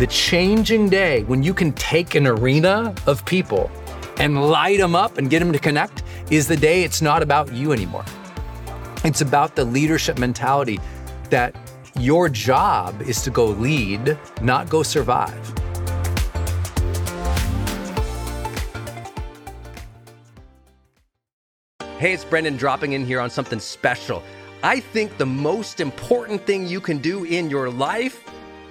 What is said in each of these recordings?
The changing day when you can take an arena of people and light them up and get them to connect is the day it's not about you anymore. It's about the leadership mentality that your job is to go lead, not go survive. Hey, it's Brendon dropping in here on something special. I think the most important thing you can do in your life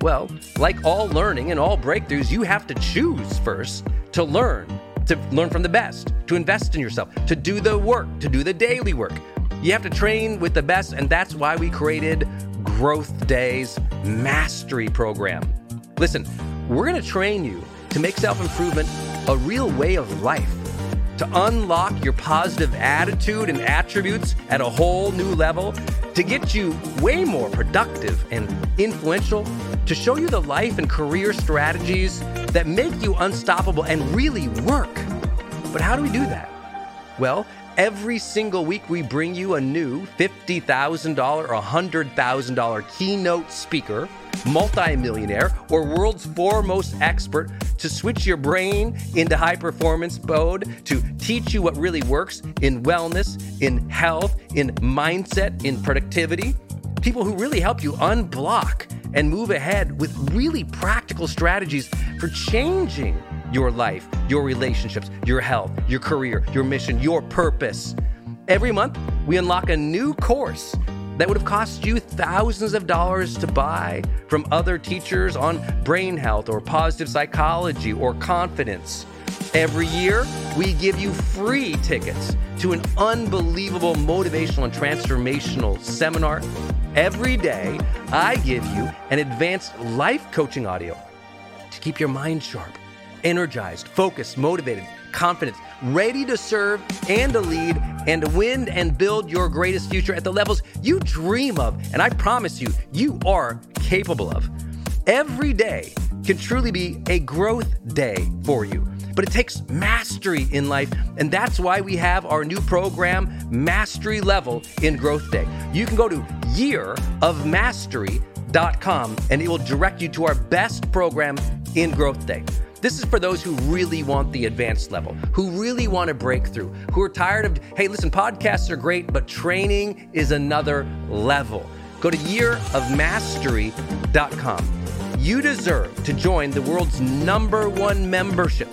Well, like all learning and all breakthroughs, you have to choose first to learn, to learn from the best, to invest in yourself, to do the work, to do the daily work. You have to train with the best, and that's why we created GrowthDay's Mastery Program. Listen, we're gonna train you to make self improvement a real way of life to unlock your positive attitude and attributes at a whole new level, to get you way more productive and influential, to show you the life and career strategies that make you unstoppable and really work. But how do we do that? Well, every single week we bring you a new $50,000 or $100,000 keynote speaker multimillionaire, or world's foremost expert to switch your brain into high performance mode, to teach you what really works in wellness, in health, in mindset, in productivity. People who really help you unblock and move ahead with really practical strategies for changing your life, your relationships, your health, your career, your mission, your purpose. Every month, we unlock a new course that would have cost you thousands of dollars to buy from other teachers on brain health or positive psychology or confidence. Every year, we give you free tickets to an unbelievable motivational and transformational seminar. Every day, I give you an advanced life coaching audio to keep your mind sharp, energized, focused, motivated, confident, ready to serve and to lead and to win and build your greatest future at the levels you dream of. And I promise you, you are capable of. Every day can truly be a growth day for you. But it takes mastery in life, and that's why we have our new program, Mastery Level in GrowthDay. You can go to yearofmastery.com and it will direct you to our best program in GrowthDay. This is for those who really want the advanced level, who really want to break through, who are tired of, hey, listen, podcasts are great, but training is another level. Go to yearofmastery.com. You deserve to join the world's number one membership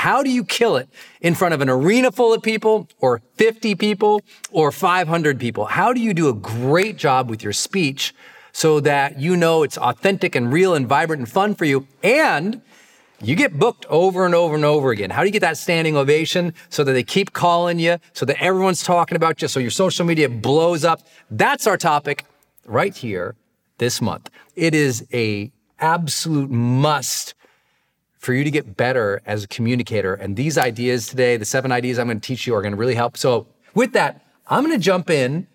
How do you kill it in front of an arena full of people or 50 people or 500 people? How do you do a great job with your speech so that you know it's authentic and real and vibrant and fun for you and you get booked over and over and over again. How do you get that standing ovation so that they keep calling you, so that everyone's talking about you, so your social media blows up? That's our topic right here this month. It is a absolute must for you to get better as a communicator. And these ideas today, the seven ideas I'm going to teach you are going to really help. So with that, I'm going to jump in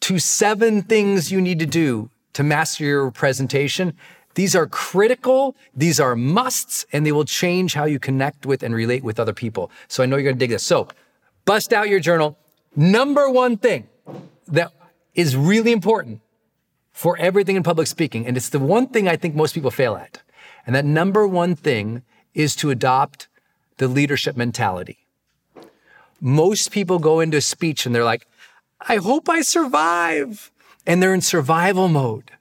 to seven things you need to do to master your presentation. These are critical, these are musts, and they will change how you connect with and relate with other people. So I know you're gonna dig this. So bust out your journal. Number one thing that is really important for everything in public speaking, and it's the one thing I think most people fail at. And that number one thing is to adopt the leadership mentality. Most people go into a speech and they're like, I hope I survive. And they're in survival mode.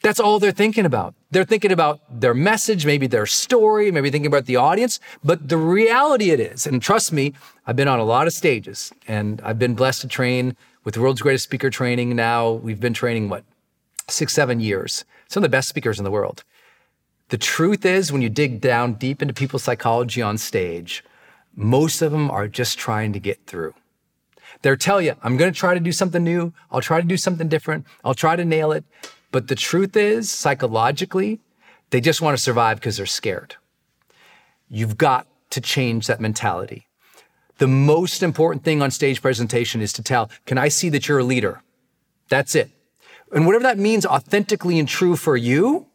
That's all they're thinking about. They're thinking about their message, maybe their story, maybe thinking about the audience. But the reality it is, and trust me, I've been on a lot of stages and I've been blessed to train with the world's greatest speaker training. Now we've been training, what, six, seven years. Some of the best speakers in the world. The truth is, when you dig down deep into people's psychology on stage, most of them are just trying to get through. They'll tell you, I'm going to try to do something new. I'll try to do something different. I'll try to nail it. But the truth is, psychologically, they just want to survive because they're scared. You've got to change that mentality. The most important thing on stage presentation is to tell, can I see that you're a leader? That's it. And whatever that means authentically and true for you,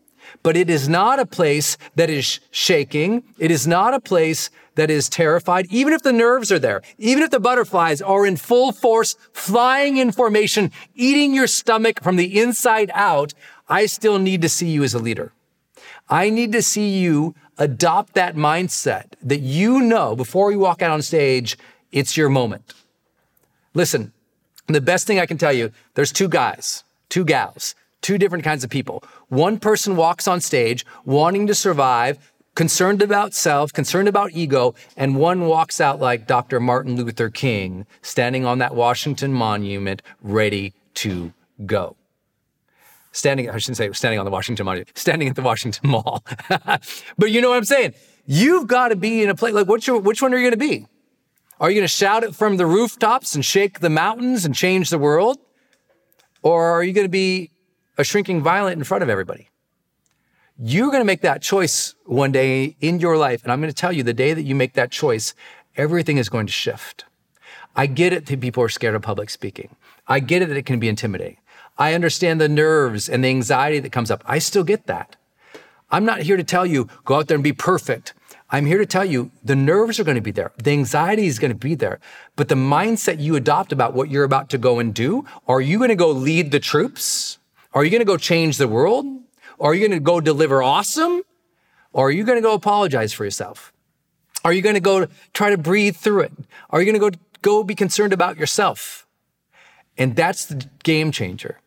but it is not a place that is shaking. It is not a place that is terrified, even if the nerves are there, even if the butterflies are in full force, flying in formation, eating your stomach from the inside out, I still need to see you as a leader. I need to see you adopt that mindset that you know before you walk out on stage, it's your moment. Listen, the best thing I can tell you, there's two guys, two gals, two different kinds of people. One person walks on stage wanting to survive, concerned about self, concerned about ego, and one walks out like Dr. Martin Luther King, standing on that Washington monument, ready to go. Standing, I shouldn't say standing on the Washington monument, standing at the Washington Mall. but you know what I'm saying? You've got to be in a place like which, which one are you going to be? Are you going to shout it from the rooftops and shake the mountains and change the world? Or are you going to be a shrinking violet in front of everybody? You're going to make that choice one day in your life. And I'm going to tell you the day that you make that choice, everything is going to shift. I get it that people are scared of public speaking. I get it that it can be intimidating. I understand the nerves and the anxiety that comes up. I still get that. I'm not here to tell you, go out there and be perfect. I'm here to tell you the nerves are going to be there. The anxiety is going to be there. But the mindset you adopt about what you're about to go and do, are you going to go lead the troops? Are you going to go change the world? Or are you going to go deliver awesome? Or are you going to go apologize for yourself? Are you going to go try to breathe through it? Are you going to go, go be concerned about yourself? And that's the game changer.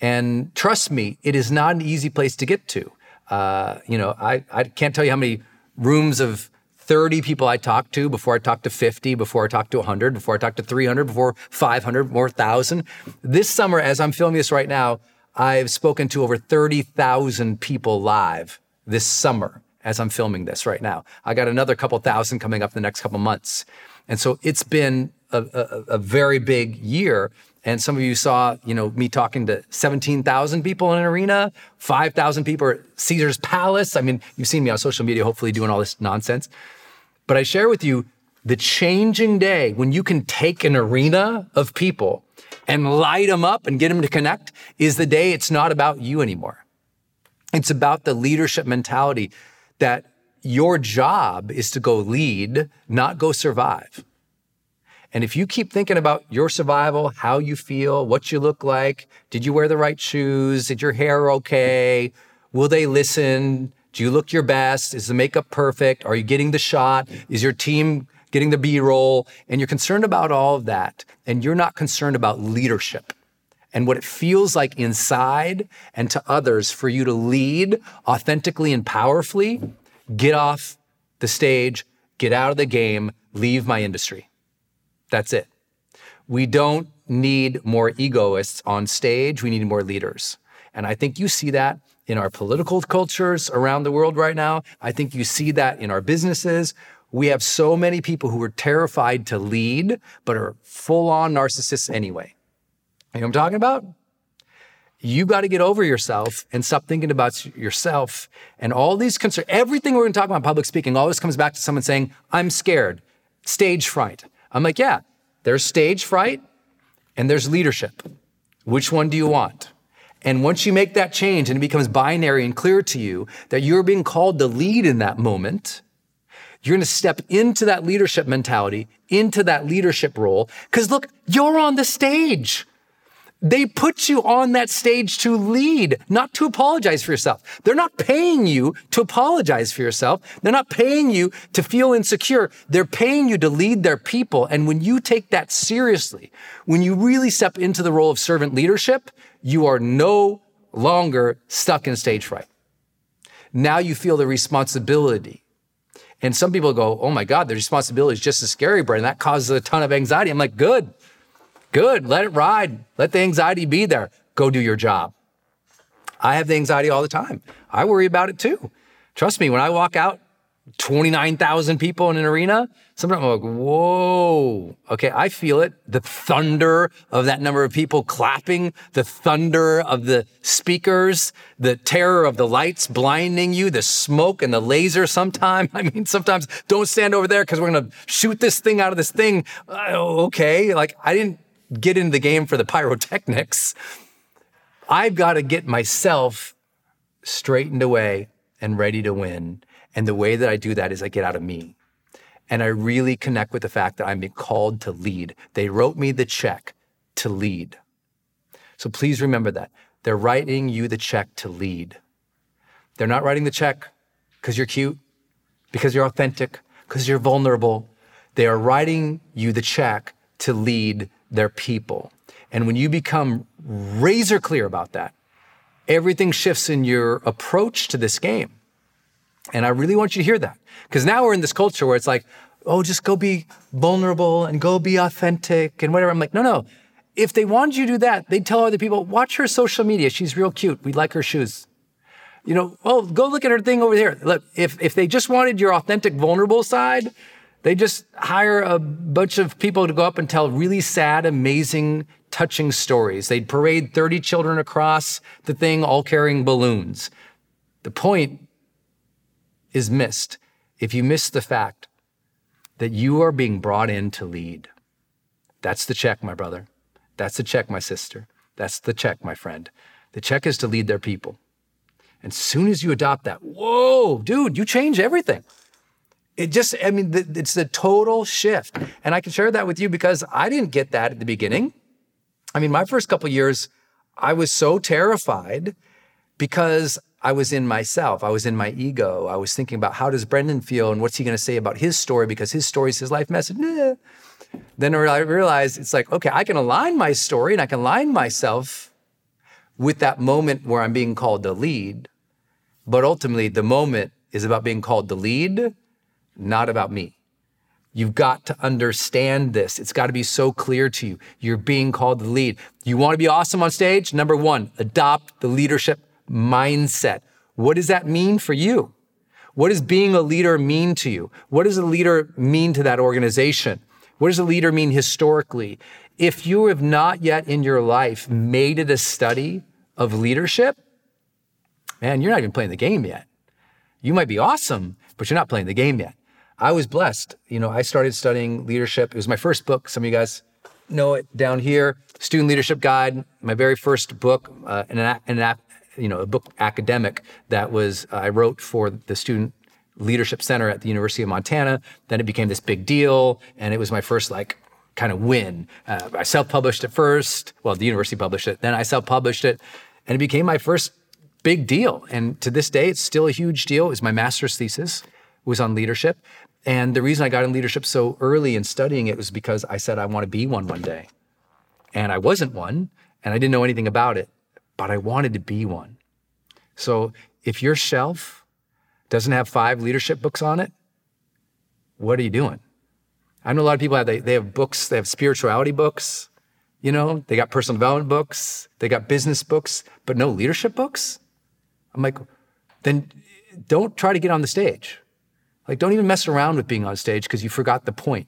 And trust me, it is not an easy place to get to. Uh, you know, I, I can't tell you how many rooms of 30 people I talked to before I talked to 50, before I talked to 100, before I talked to 300, before 500, more 1,000. This summer, as I'm filming this right now, I've spoken to over 30,000 people live this summer as I'm filming this right now. I got another couple thousand coming up in the next couple months. And so it's been a, a, a very big year. And some of you saw, you know, me talking to 17,000 people in an arena, 5,000 people at Caesar's Palace. I mean, you've seen me on social media, hopefully doing all this nonsense. But I share with you the changing day when you can take an arena of people and light them up and get them to connect is the day it's not about you anymore. It's about the leadership mentality that your job is to go lead, not go survive. And if you keep thinking about your survival, how you feel, what you look like, did you wear the right shoes? Did your hair okay? Will they listen? Do you look your best? Is the makeup perfect? Are you getting the shot? Is your team getting the B roll, and you're concerned about all of that, and you're not concerned about leadership and what it feels like inside and to others for you to lead authentically and powerfully, get off the stage, get out of the game, leave my industry. That's it. We don't need more egoists on stage. We need more leaders. And I think you see that in our political cultures around the world right now. I think you see that in our businesses. We have so many people who are terrified to lead, but are full on narcissists anyway. You know what I'm talking about? You got to get over yourself and stop thinking about yourself and all these concerns. Everything we're going to talk about public speaking always comes back to someone saying, I'm scared, stage fright. I'm like, yeah, there's stage fright and there's leadership. Which one do you want? And once you make that change and it becomes binary and clear to you that you're being called to lead in that moment, you're going to step into that leadership mentality, into that leadership role. Cause look, you're on the stage. They put you on that stage to lead, not to apologize for yourself. They're not paying you to apologize for yourself. They're not paying you to feel insecure. They're paying you to lead their people. And when you take that seriously, when you really step into the role of servant leadership, you are no longer stuck in stage fright. Now you feel the responsibility. And some people go, oh my God, the responsibility is just as scary, Brendon. That causes a ton of anxiety. I'm like, good, good. Let it ride. Let the anxiety be there. Go do your job. I have the anxiety all the time. I worry about it too. Trust me, when I walk out 29,000 people in an arena, sometimes I'm like, whoa, okay, I feel it. The thunder of that number of people clapping, the thunder of the speakers, the terror of the lights blinding you, the smoke and the laser sometimes. I mean, sometimes don't stand over there because we're going to shoot this thing out of this thing. Uh, okay, like I didn't get into the game for the pyrotechnics. I've got to get myself straightened away and ready to win and the way that I do that is I get out of me. And I really connect with the fact that I'm being called to lead. They wrote me the check to lead. So please remember that. They're writing you the check to lead. They're not writing the check because you're cute, because you're authentic, because you're vulnerable. They are writing you the check to lead their people. And when you become razor clear about that, everything shifts in your approach to this game. And I really want you to hear that. Because now we're in this culture where it's like, oh, just go be vulnerable and go be authentic and whatever. I'm like, no, no. If they wanted you to do that, they'd tell other people, watch her social media. She's real cute. We like her shoes. You know, oh, go look at her thing over there. Look, if, if they just wanted your authentic, vulnerable side, they just hire a bunch of people to go up and tell really sad, amazing, touching stories. They'd parade 30 children across the thing, all carrying balloons. The point is missed if you miss the fact that you are being brought in to lead. That's the check, my brother. That's the check, my sister. That's the check, my friend. The check is to lead their people. And soon as you adopt that, whoa, dude, you change everything. It just, I mean, it's the total shift. And I can share that with you because I didn't get that at the beginning. I mean, my first couple years, I was so terrified because I was in myself. I was in my ego. I was thinking about how does Brendon feel and what's he going to say about his story because his story is his life message. Nah. Then I realized it's like, okay, I can align my story and I can align myself with that moment where I'm being called to lead. But ultimately, the moment is about being called to lead, not about me. You've got to understand this. It's got to be so clear to you. You're being called to lead. You want to be awesome on stage? Number one, adopt the leadership mindset. What does that mean for you? What does being a leader mean to you? What does a leader mean to that organization? What does a leader mean historically? If you have not yet in your life made it a study of leadership, man, you're not even playing the game yet. You might be awesome, but you're not playing the game yet. I was blessed. You know, I started studying leadership. It was my first book. Some of you guys know it down here. Student Leadership Guide, my very first book, uh, an, an, you know, a book academic that was I wrote for the Student Leadership Center at the University of Montana. Then it became this big deal, and it was my first like kind of win. Uh, I self-published it first. Well, the university published it. Then I self-published it, and it became my first big deal. And to this day, it's still a huge deal. Is my master's thesis was on leadership, and the reason I got in leadership so early in studying it was because I said I want to be one one day, and I wasn't one, and I didn't know anything about it but I wanted to be one. So if your shelf doesn't have five leadership books on it, what are you doing? I know a lot of people have they, they have books, they have spirituality books, you know, they got personal development books, they got business books, but no leadership books. I'm like, then don't try to get on the stage. Like, don't even mess around with being on stage because you forgot the point.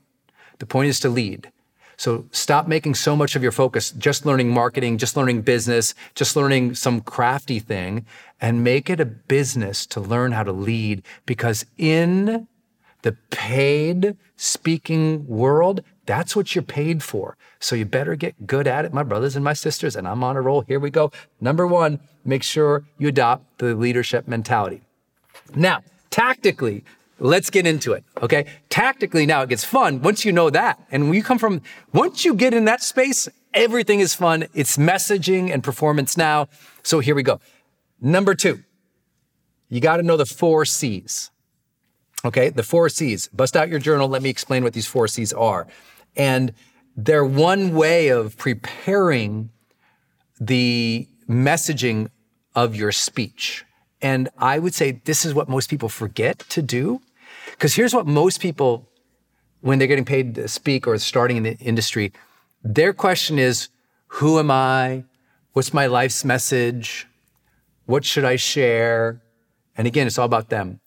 The point is to lead. So stop making so much of your focus just learning marketing, just learning business, just learning some crafty thing, and make it a business to learn how to lead. Because in the paid speaking world, that's what you're paid for. So you better get good at it, my brothers and my sisters. And I'm on a roll. Here we go. Number one, make sure you adopt the leadership mentality. Now, tactically, Let's get into it. Okay. Tactically now it gets fun once you know that. And when you come from, once you get in that space, everything is fun. It's messaging and performance now. So here we go. Number two, you got to know the four C's. Okay. The four C's. Bust out your journal. Let me explain what these four C's are. And they're one way of preparing the messaging of your speech. And I would say this is what most people forget to do. Because here's what most people, when they're getting paid to speak or starting in the industry, their question is Who am I? What's my life's message? What should I share? And again, it's all about them.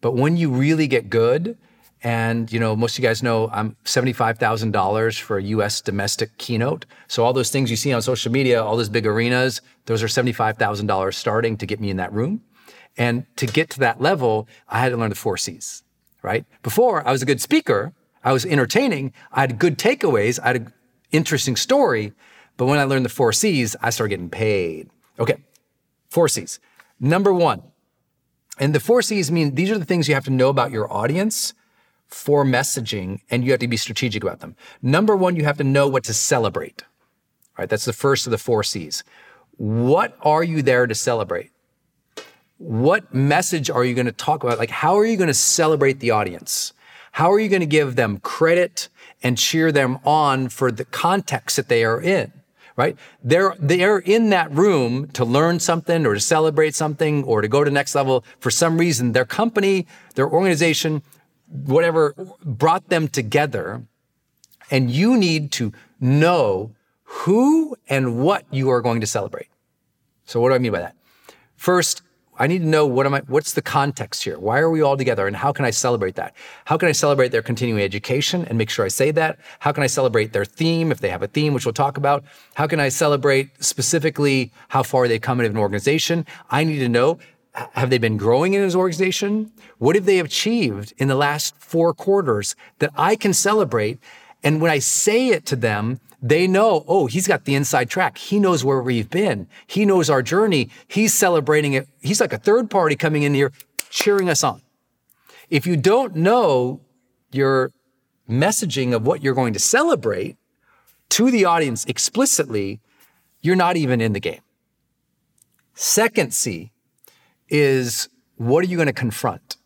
But when you really get good, and you know, most of you guys know I'm $75,000 for a US domestic keynote. So all those things you see on social media, all those big arenas, those are $75,000 starting to get me in that room. And to get to that level, I had to learn the four C's, right? Before I was a good speaker, I was entertaining, I had good takeaways, I had an interesting story. But when I learned the four C's, I started getting paid. Okay, four C's. Number one, and the four C's mean these are the things you have to know about your audience for messaging, and you have to be strategic about them. Number one, you have to know what to celebrate. Right? That's the first of the four C's. What are you there to celebrate? What message are you going to talk about? Like, how are you going to celebrate the audience? How are you going to give them credit and cheer them on for the context that they are in? Right? They're, they're in that room to learn something or to celebrate something or to go to next level. For some reason, their company, their organization whatever brought them together. And you need to know who and what you are going to celebrate. So what do I mean by that? First, I need to know what am I, what's the context here? Why are we all together and how can I celebrate that? How can I celebrate their continuing education and make sure I say that? How can I celebrate their theme if they have a theme, which we'll talk about? How can I celebrate specifically how far they've come in an organization? I need to know have they been growing in his organization? What have they achieved in the last four quarters that I can celebrate? And when I say it to them, they know, oh, he's got the inside track. He knows where we've been. He knows our journey. He's celebrating it. He's like a third party coming in here cheering us on. If you don't know your messaging of what you're going to celebrate to the audience explicitly, you're not even in the game. Second C is what are you going to confront?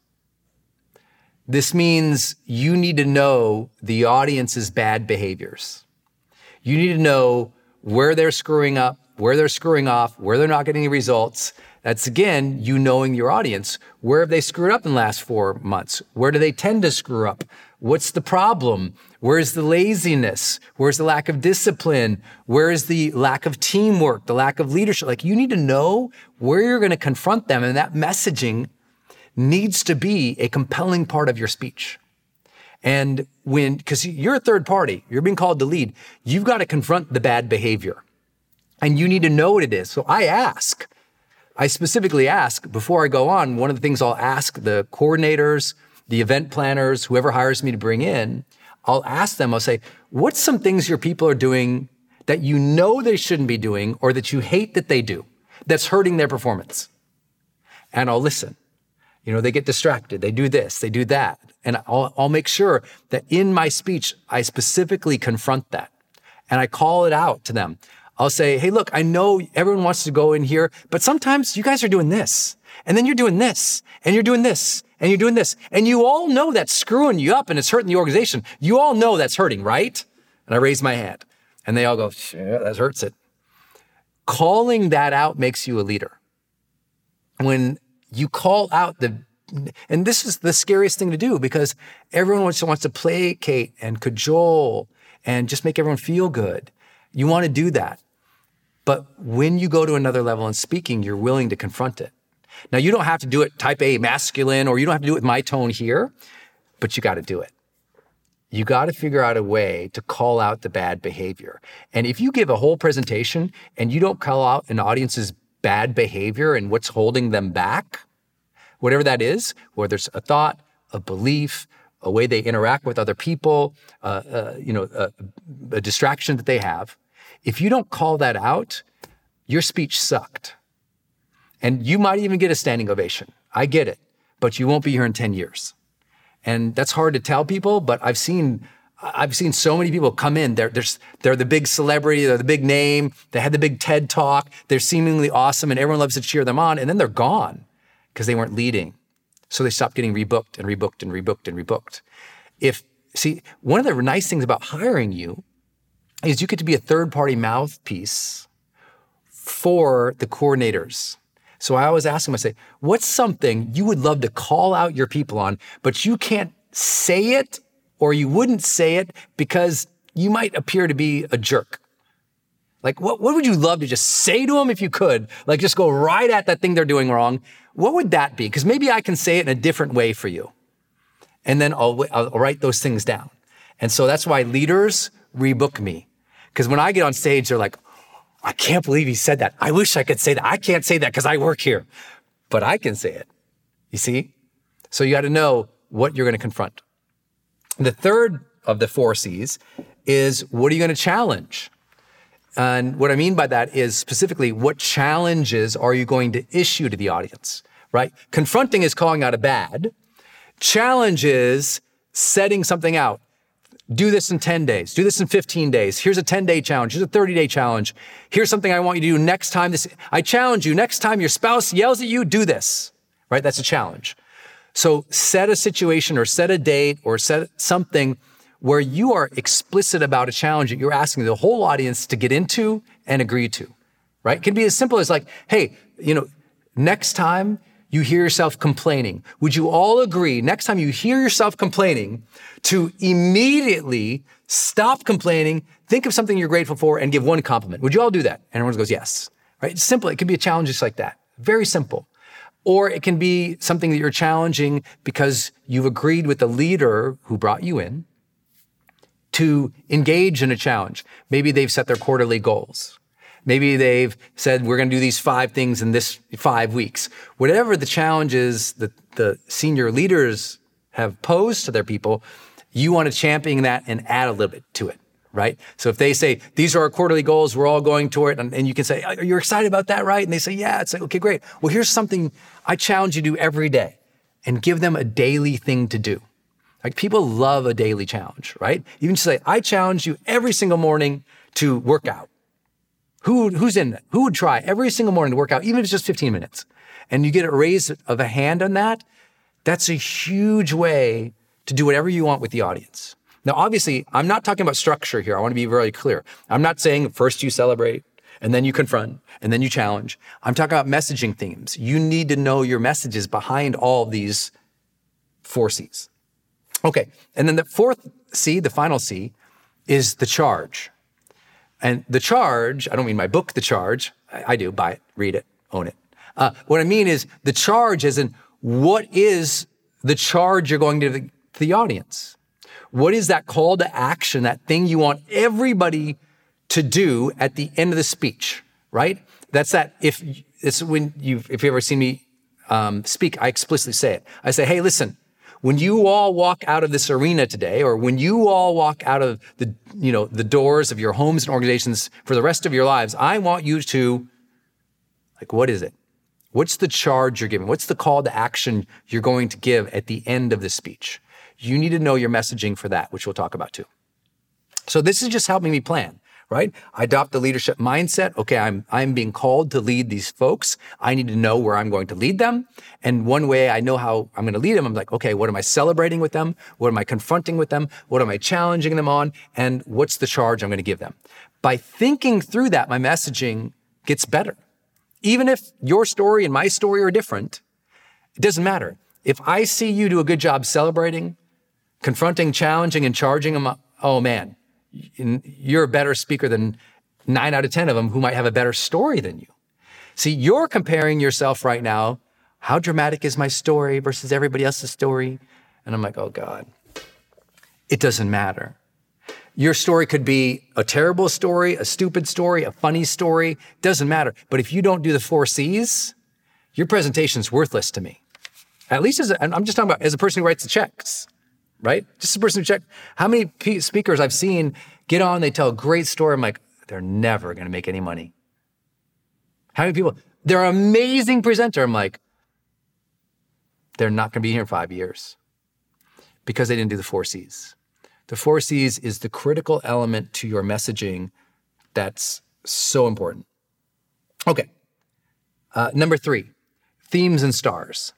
This means you need to know the audience's bad behaviors. You need to know where they're screwing up, where they're screwing off, where they're not getting any results. That's again, you knowing your audience. Where have they screwed up in the last four months? Where do they tend to screw up? What's the problem? Where's the laziness? Where's the lack of discipline? Where is the lack of teamwork, the lack of leadership? Like you need to know where you're going to confront them. And that messaging needs to be a compelling part of your speech. And when, because you're a third party, you're being called to lead, you've got to confront the bad behavior. And you need to know what it is. So I ask, I specifically ask before I go on, one of the things I'll ask the coordinators, the event planners, whoever hires me to bring in, I'll ask them, I'll say, what's some things your people are doing that you know they shouldn't be doing or that you hate that they do that's hurting their performance? And I'll listen. You know, they get distracted. They do this, they do that. And I'll, I'll make sure that in my speech, I specifically confront that and I call it out to them. I'll say, Hey, look, I know everyone wants to go in here, but sometimes you guys are doing this and then you're doing this and you're doing this and you're doing this. And you all know that's screwing you up and it's hurting the organization. You all know that's hurting, right? And I raise my hand and they all go, yeah, that hurts it. Calling that out makes you a leader. When you call out the, and this is the scariest thing to do because everyone wants to, wants to placate and cajole and just make everyone feel good. You want to do that. But when you go to another level in speaking, you're willing to confront it. Now, you don't have to do it type A masculine or you don't have to do it with my tone here, but you got to do it. You got to figure out a way to call out the bad behavior. And if you give a whole presentation and you don't call out an audience's bad behavior and what's holding them back, whatever that is, whether it's a thought, a belief, a way they interact with other people, uh, uh, you know, a, a distraction that they have, if you don't call that out, your speech sucked. And you might even get a standing ovation. I get it, but you won't be here in 10 years. And that's hard to tell people, but I've seen I've seen so many people come in. They're, they're, they're the big celebrity, they're the big name, they had the big TED talk, they're seemingly awesome, and everyone loves to cheer them on, and then they're gone because they weren't leading. So they stopped getting rebooked and rebooked and rebooked and rebooked. If see, one of the nice things about hiring you is you get to be a third party mouthpiece for the coordinators So I always ask them, I say, what's something you would love to call out your people on, but you can't say it or you wouldn't say it because you might appear to be a jerk? Like, what, what would you love to just say to them if you could? Like, just go right at that thing they're doing wrong. What would that be? Because maybe I can say it in a different way for you. And then I'll, I'll write those things down. And so that's why leaders rebook me. Because when I get on stage, they're like, I can't believe he said that. I wish I could say that. I can't say that because I work here, but I can say it. You see? So you got to know what you're going to confront. The third of the four C's is what are you going to challenge? And what I mean by that is specifically what challenges are you going to issue to the audience, right? Confronting is calling out a bad. Challenge is setting something out do this in 10 days, do this in 15 days. Here's a 10 day challenge. Here's a 30 day challenge. Here's something I want you to do next time this, I challenge you next time your spouse yells at you, do this, right? That's a challenge. So set a situation or set a date or set something where you are explicit about a challenge that you're asking the whole audience to get into and agree to, right? It can be as simple as like, Hey, you know, next time you hear yourself complaining, would you all agree next time you hear yourself complaining to immediately stop complaining, think of something you're grateful for and give one compliment? Would you all do that? And everyone goes, yes, right? It's simple. It can be a challenge just like that. Very simple. Or it can be something that you're challenging because you've agreed with the leader who brought you in to engage in a challenge. Maybe they've set their quarterly goals Maybe they've said, we're going to do these five things in this five weeks. Whatever the challenges that the senior leaders have posed to their people, you want to champion that and add a little bit to it, right? So if they say, these are our quarterly goals, we're all going toward it, and, and you can say, are you excited about that, right? And they say, yeah. It's like, okay, great. Well, here's something I challenge you to do every day and give them a daily thing to do. Like people love a daily challenge, right? Even just say, I challenge you every single morning to work out. Who, who's in that? Who would try every single morning to work out, even if it's just 15 minutes? And you get a raise of a hand on that. That's a huge way to do whatever you want with the audience. Now, obviously, I'm not talking about structure here. I want to be very clear. I'm not saying first you celebrate and then you confront and then you challenge. I'm talking about messaging themes. You need to know your messages behind all these four C's. Okay. And then the fourth C, the final C, is the charge. And the charge, I don't mean my book, The Charge. I, do, buy it, read it, own it. Uh, what I mean is the charge is in what is the charge you're going to the, to the audience? What is that call to action, that thing you want everybody to do at the end of the speech, right? That's that if it's when you've, if you've ever seen me um, speak, I explicitly say it. I say, hey, listen, when you all walk out of this arena today, or when you all walk out of the, you know, the doors of your homes and organizations for the rest of your lives, I want you to, like, what is it? What's the charge you're giving? What's the call to action you're going to give at the end of the speech? You need to know your messaging for that, which we'll talk about too. So this is just helping me plan right? I adopt the leadership mindset. Okay, I'm, I'm being called to lead these folks. I need to know where I'm going to lead them. And one way I know how I'm going to lead them, I'm like, okay, what am I celebrating with them? What am I confronting with them? What am I challenging them on? And what's the charge I'm going to give them? By thinking through that, my messaging gets better. Even if your story and my story are different, it doesn't matter. If I see you do a good job celebrating, confronting, challenging, and charging them, oh man, you're a better speaker than nine out of 10 of them who might have a better story than you. See, you're comparing yourself right now. How dramatic is my story versus everybody else's story? And I'm like, oh God, it doesn't matter. Your story could be a terrible story, a stupid story, a funny story, doesn't matter. But if you don't do the four C's, your presentation's worthless to me. At least as a, I'm just talking about as a person who writes the checks right? Just a person who check how many speakers I've seen get on, they tell a great story. I'm like, they're never going to make any money. How many people? They're an amazing presenter. I'm like, they're not going to be here in five years because they didn't do the four C's. The four C's is the critical element to your messaging that's so important. Okay. Uh, number three, themes and stars.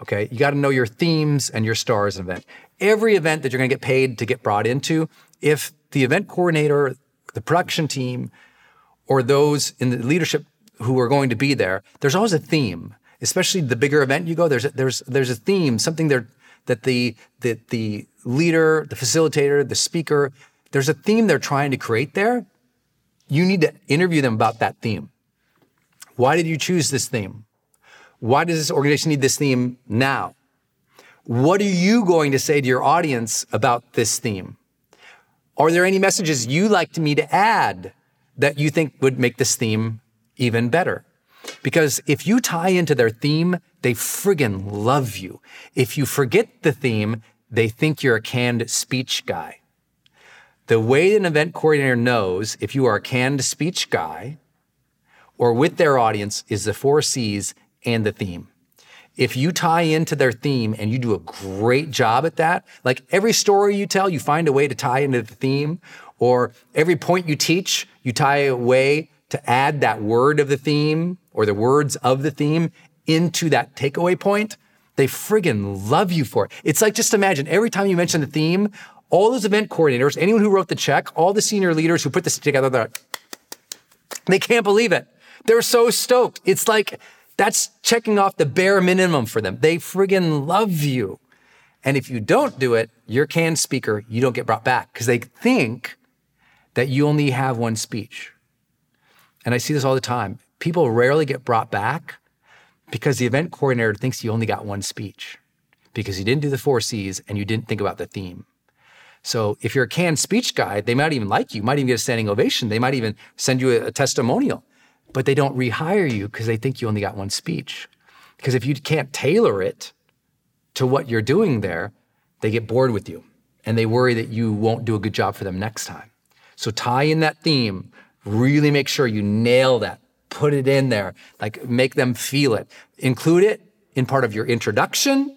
Okay. You got to know your themes and your stars in event every event that you're going to get paid to get brought into, if the event coordinator, the production team, or those in the leadership who are going to be there, there's always a theme. Especially the bigger event you go, there's a, there's there's a theme, something there that the the the leader, the facilitator, the speaker, there's a theme they're trying to create there. You need to interview them about that theme. Why did you choose this theme? Why does this organization need this theme now? What are you going to say to your audience about this theme? Are there any messages you like me to add that you think would make this theme even better? Because if you tie into their theme, they friggin' love you. If you forget the theme, they think you're a canned speech guy. The way an event coordinator knows if you are a canned speech guy or with their audience is the four C's and the theme. If you tie into their theme and you do a great job at that, like every story you tell, you find a way to tie into the theme, or every point you teach, you tie a way to add that word of the theme or the words of the theme into that takeaway point, they friggin' love you for it. It's like just imagine every time you mention the theme, all those event coordinators, anyone who wrote the check, all the senior leaders who put this together, they're like, they can't believe it. They're so stoked. It's like that's checking off the bare minimum for them. They friggin' love you. And if you don't do it, you're canned speaker, you don't get brought back because they think that you only have one speech. And I see this all the time. People rarely get brought back because the event coordinator thinks you only got one speech because you didn't do the four C's and you didn't think about the theme. So if you're a canned speech guy, they might even like you, might even get a standing ovation. They might even send you a, a testimonial, but they don't rehire you because they think you only got one speech. Because if you can't tailor it to what you're doing there, they get bored with you and they worry that you won't do a good job for them next time. So tie in that theme, really make sure you nail that, put it in there, like make them feel it. Include it in part of your introduction,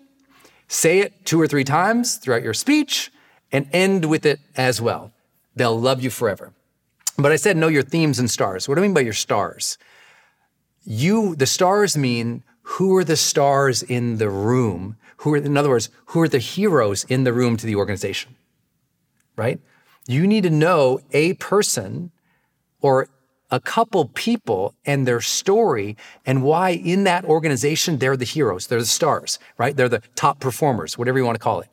say it two or three times throughout your speech, and end with it as well. They'll love you forever. But I said know your themes and stars. What do I mean by your stars? You, the stars mean who are the stars in the room? Who are, in other words, who are the heroes in the room to the organization? Right? You need to know a person or a couple people and their story and why in that organization they're the heroes, they're the stars, right? They're the top performers, whatever you want to call it.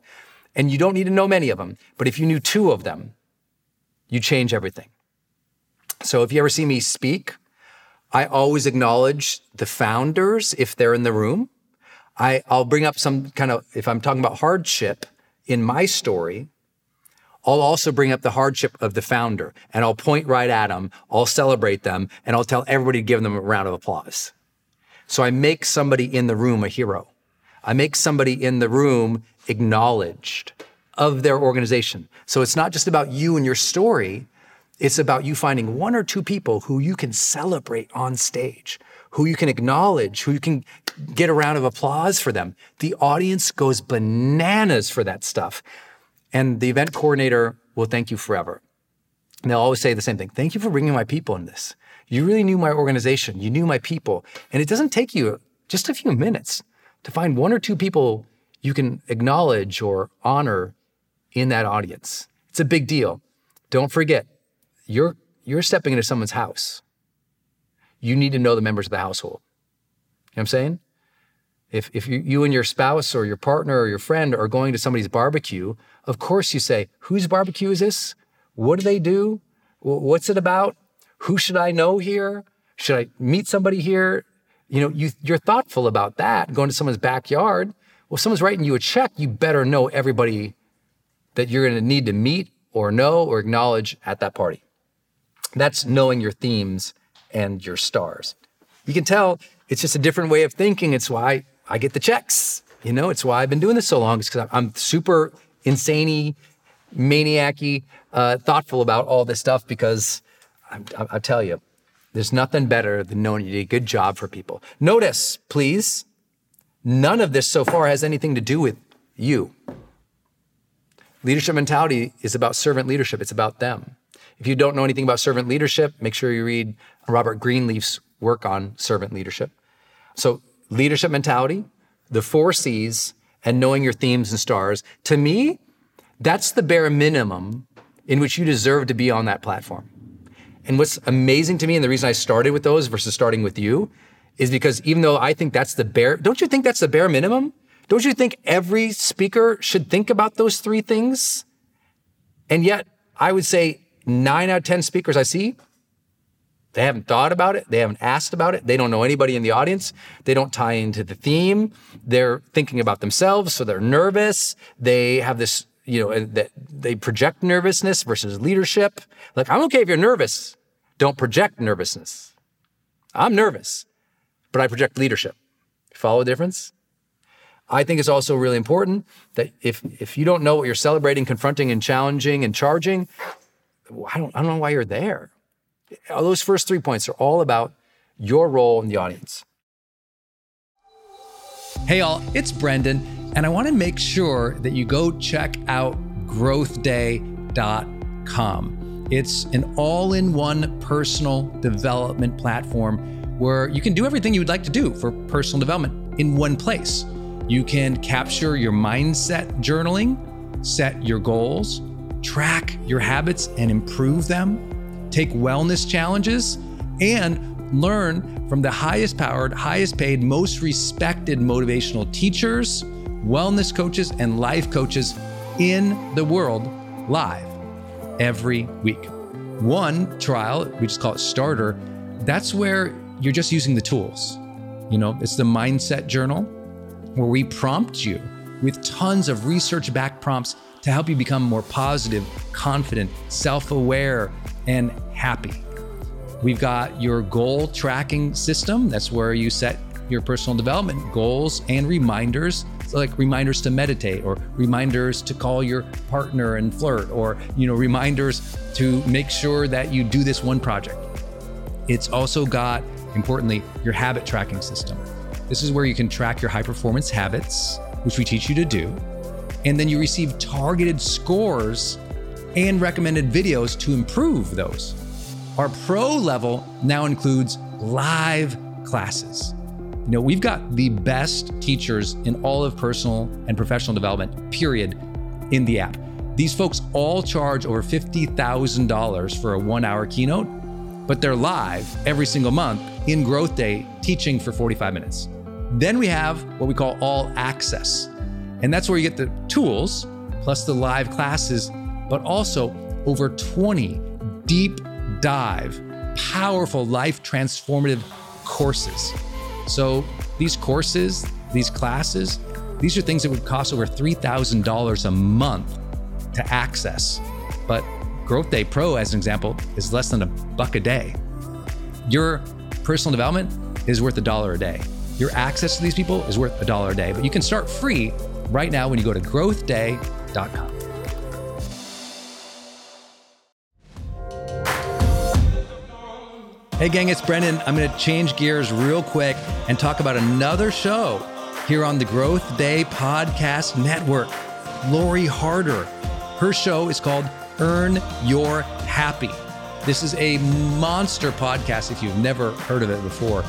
And you don't need to know many of them, but if you knew two of them, you change everything. So if you ever see me speak, I always acknowledge the founders if they're in the room. I, I'll bring up some kind of, if I'm talking about hardship in my story, I'll also bring up the hardship of the founder and I'll point right at them. I'll celebrate them and I'll tell everybody to give them a round of applause. So I make somebody in the room a hero. I make somebody in the room acknowledged of their organization. So it's not just about you and your story. It's about you finding one or two people who you can celebrate on stage, who you can acknowledge, who you can get a round of applause for them. The audience goes bananas for that stuff. And the event coordinator will thank you forever. And they'll always say the same thing. Thank you for bringing my people in this. You really knew my organization. You knew my people. And it doesn't take you just a few minutes to find one or two people you can acknowledge or honor in that audience. It's a big deal. Don't forget, you're, you're stepping into someone's house. You need to know the members of the household. You know what I'm saying? If, if you, you and your spouse or your partner or your friend are going to somebody's barbecue, of course you say, whose barbecue is this? What do they do? What's it about? Who should I know here? Should I meet somebody here? You know, you, you're thoughtful about that, going to someone's backyard. Well, someone's writing you a check, you better know everybody that you're going to need to meet or know or acknowledge at that party. That's knowing your themes and your stars. You can tell it's just a different way of thinking. It's why I get the checks. You know, it's why I've been doing this so long. It's because I'm super insane maniacy, uh, thoughtful about all this stuff because I tell you, there's nothing better than knowing you did a good job for people. Notice, please, none of this so far has anything to do with you. Leadership mentality is about servant leadership. It's about them. If you don't know anything about servant leadership, make sure you read Robert Greenleaf's work on servant leadership. So, leadership mentality, the four C's, and knowing your themes and stars, to me, that's the bare minimum in which you deserve to be on that platform. And what's amazing to me, and the reason I started with those versus starting with you, is because even though I think that's the bare, don't you think that's the bare minimum? Don't you think every speaker should think about those three things? And yet, I would say nine out of 10 speakers I see, they haven't thought about it. They haven't asked about it. They don't know anybody in the audience. They don't tie into the theme. They're thinking about themselves. So they're nervous. They have this, you know, that they project nervousness versus leadership. Like, I'm okay if you're nervous. Don't project nervousness. I'm nervous, but I project leadership. Follow the difference? I think it's also really important that if if you don't know what you're celebrating, confronting, and challenging and charging, I don't I don't know why you're there. All those first three points are all about your role in the audience. Hey all, it's Brendon, and I want to make sure that you go check out growthday.com. It's an all-in-one personal development platform where you can do everything you would like to do for personal development in one place. You can capture your mindset journaling, set your goals, track your habits and improve them, take wellness challenges, and learn from the highest powered, highest paid, most respected motivational teachers, wellness coaches, and life coaches in the world live every week. One trial, we just call it Starter, that's where you're just using the tools. You know, it's the mindset journal where we prompt you with tons of research backed prompts to help you become more positive, confident, self aware, and happy. We've got your goal tracking system. That's where you set your personal development goals and reminders so like reminders to meditate or reminders to call your partner and flirt or you know reminders to make sure that you do this one project it's also got importantly your habit tracking system this is where you can track your high performance habits, which we teach you to do. And then you receive targeted scores and recommended videos to improve those. Our pro level now includes live classes. You know, we've got the best teachers in all of personal and professional development, period, in the app. These folks all charge over $50,000 for a one hour keynote, but they're live every single month in GrowthDay teaching for 45 minutes. Then we have what we call all access. And that's where you get the tools plus the live classes, but also over 20 deep dive, powerful life transformative courses. So these courses, these classes, these are things that would cost over $3,000 a month to access. But GrowthDay Pro, as an example, is less than a buck a day. Your personal development is worth a dollar a day. Your access to these people is worth a dollar a day, but you can start free right now when you go to growthday.com. Hey, gang, it's Brendon. I'm going to change gears real quick and talk about another show here on the GrowthDay Podcast Network. Lori Harder. Her show is called Earn Your Happy. This is a monster podcast if you've never heard of it before.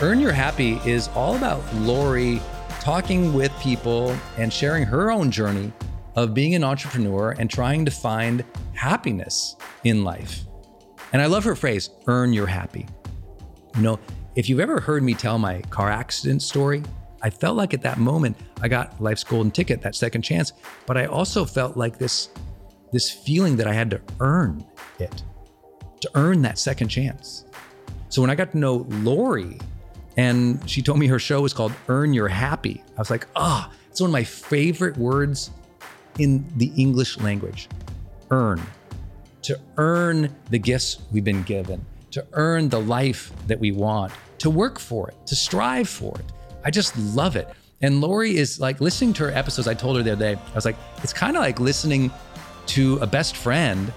Earn Your Happy is all about Lori talking with people and sharing her own journey of being an entrepreneur and trying to find happiness in life. And I love her phrase, earn your happy. You know, if you've ever heard me tell my car accident story, I felt like at that moment I got life's golden ticket, that second chance, but I also felt like this this feeling that I had to earn it, to earn that second chance. So when I got to know Lori and she told me her show was called Earn Your Happy. I was like, ah, oh, it's one of my favorite words in the English language. Earn. To earn the gifts we've been given, to earn the life that we want, to work for it, to strive for it. I just love it. And Lori is like listening to her episodes. I told her the other day, I was like, it's kind of like listening to a best friend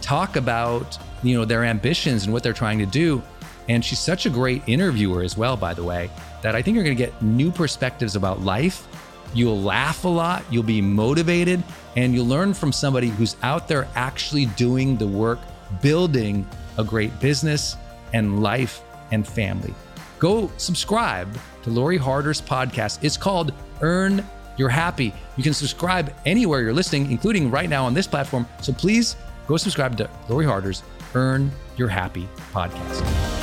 talk about, you know, their ambitions and what they're trying to do. And she's such a great interviewer as well, by the way, that I think you're going to get new perspectives about life. You'll laugh a lot, you'll be motivated, and you'll learn from somebody who's out there actually doing the work, building a great business and life and family. Go subscribe to Lori Harder's podcast. It's called Earn Your Happy. You can subscribe anywhere you're listening, including right now on this platform. So please go subscribe to Lori Harder's Earn Your Happy podcast.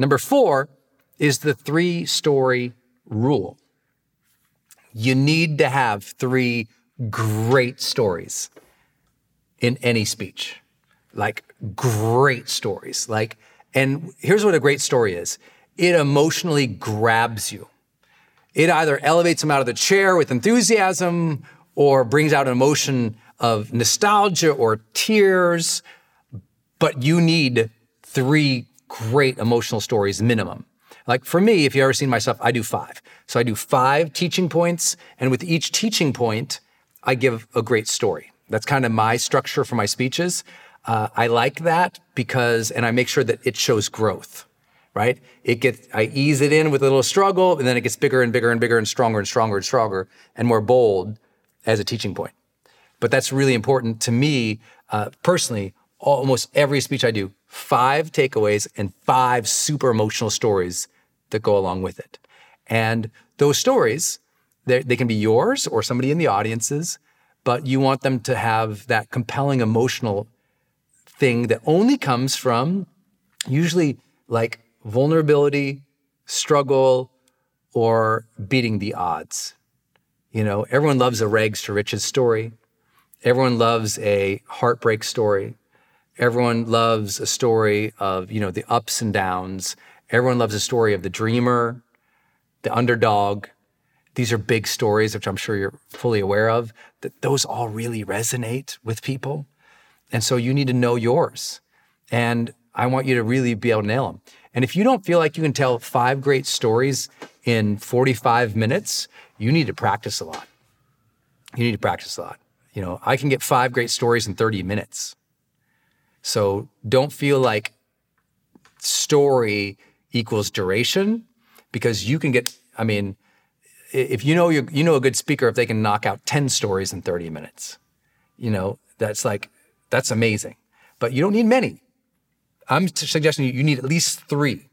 Number four is the three story rule. You need to have three great stories in any speech, like great stories. Like, and here's what a great story is it emotionally grabs you. It either elevates them out of the chair with enthusiasm or brings out an emotion of nostalgia or tears. But you need three great emotional stories minimum. Like for me, if you've ever seen myself, I do five. So I do five teaching points, and with each teaching point, I give a great story. That's kind of my structure for my speeches. Uh, I like that because, and I make sure that it shows growth, right? It gets, I ease it in with a little struggle, and then it gets bigger and bigger and bigger and stronger and stronger and stronger and more bold as a teaching point. But that's really important to me uh, personally. Almost every speech I do, five takeaways and five super emotional stories that go along with it. And those stories, they can be yours or somebody in the audience's, but you want them to have that compelling emotional thing that only comes from usually like vulnerability, struggle, or beating the odds. You know, everyone loves a rags to riches story. Everyone loves a heartbreak story. Everyone loves a story of, you know, the ups and downs. Everyone loves a story of the dreamer, the underdog. These are big stories, which I'm sure you're fully aware of, that those all really resonate with people. And so you need to know yours. And I want you to really be able to nail them. And if you don't feel like you can tell five great stories in 45 minutes, you need to practice a lot. You need to practice a lot. You know, I can get five great stories in 30 minutes. So don't feel like story equals duration because you can get, I mean, if you know you you know a good speaker if they can knock out 10 stories in 30 minutes. You know, that's like that's amazing. But you don't need many. I'm suggesting you need at least 3.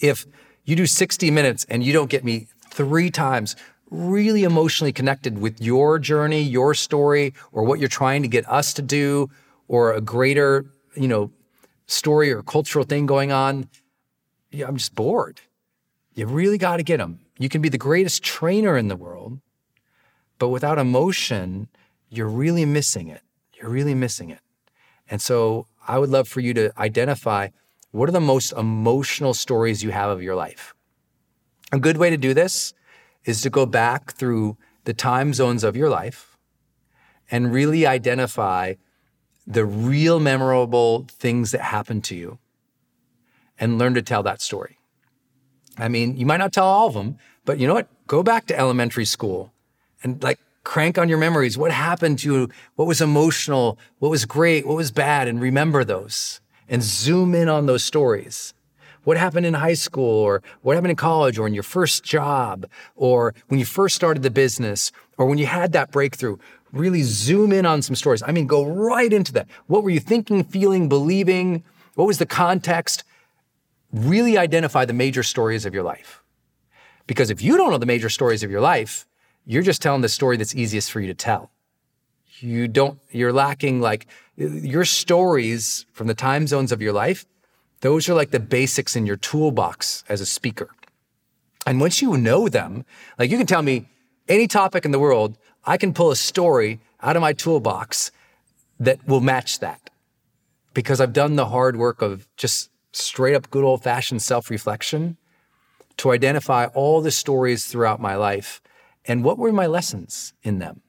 If you do 60 minutes and you don't get me three times really emotionally connected with your journey, your story, or what you're trying to get us to do, or a greater, you know, story or cultural thing going on, yeah, I'm just bored. You really got to get them. You can be the greatest trainer in the world, but without emotion, you're really missing it. You're really missing it. And so I would love for you to identify what are the most emotional stories you have of your life. A good way to do this is to go back through the time zones of your life and really identify the real memorable things that happened to you and learn to tell that story. I mean, you might not tell all of them, but you know what? Go back to elementary school and like crank on your memories. What happened to you? What was emotional? What was great? What was bad? And remember those and zoom in on those stories what happened in high school or what happened in college or in your first job or when you first started the business or when you had that breakthrough. Really zoom in on some stories. I mean, go right into that. What were you thinking, feeling, believing? What was the context? Really identify the major stories of your life. Because if you don't know the major stories of your life, you're just telling the story that's easiest for you to tell. You don't, you're lacking like your stories from the time zones of your life those are like the basics in your toolbox as a speaker. And once you know them, like you can tell me any topic in the world, I can pull a story out of my toolbox that will match that because I've done the hard work of just straight up good old fashioned self reflection to identify all the stories throughout my life and what were my lessons in them.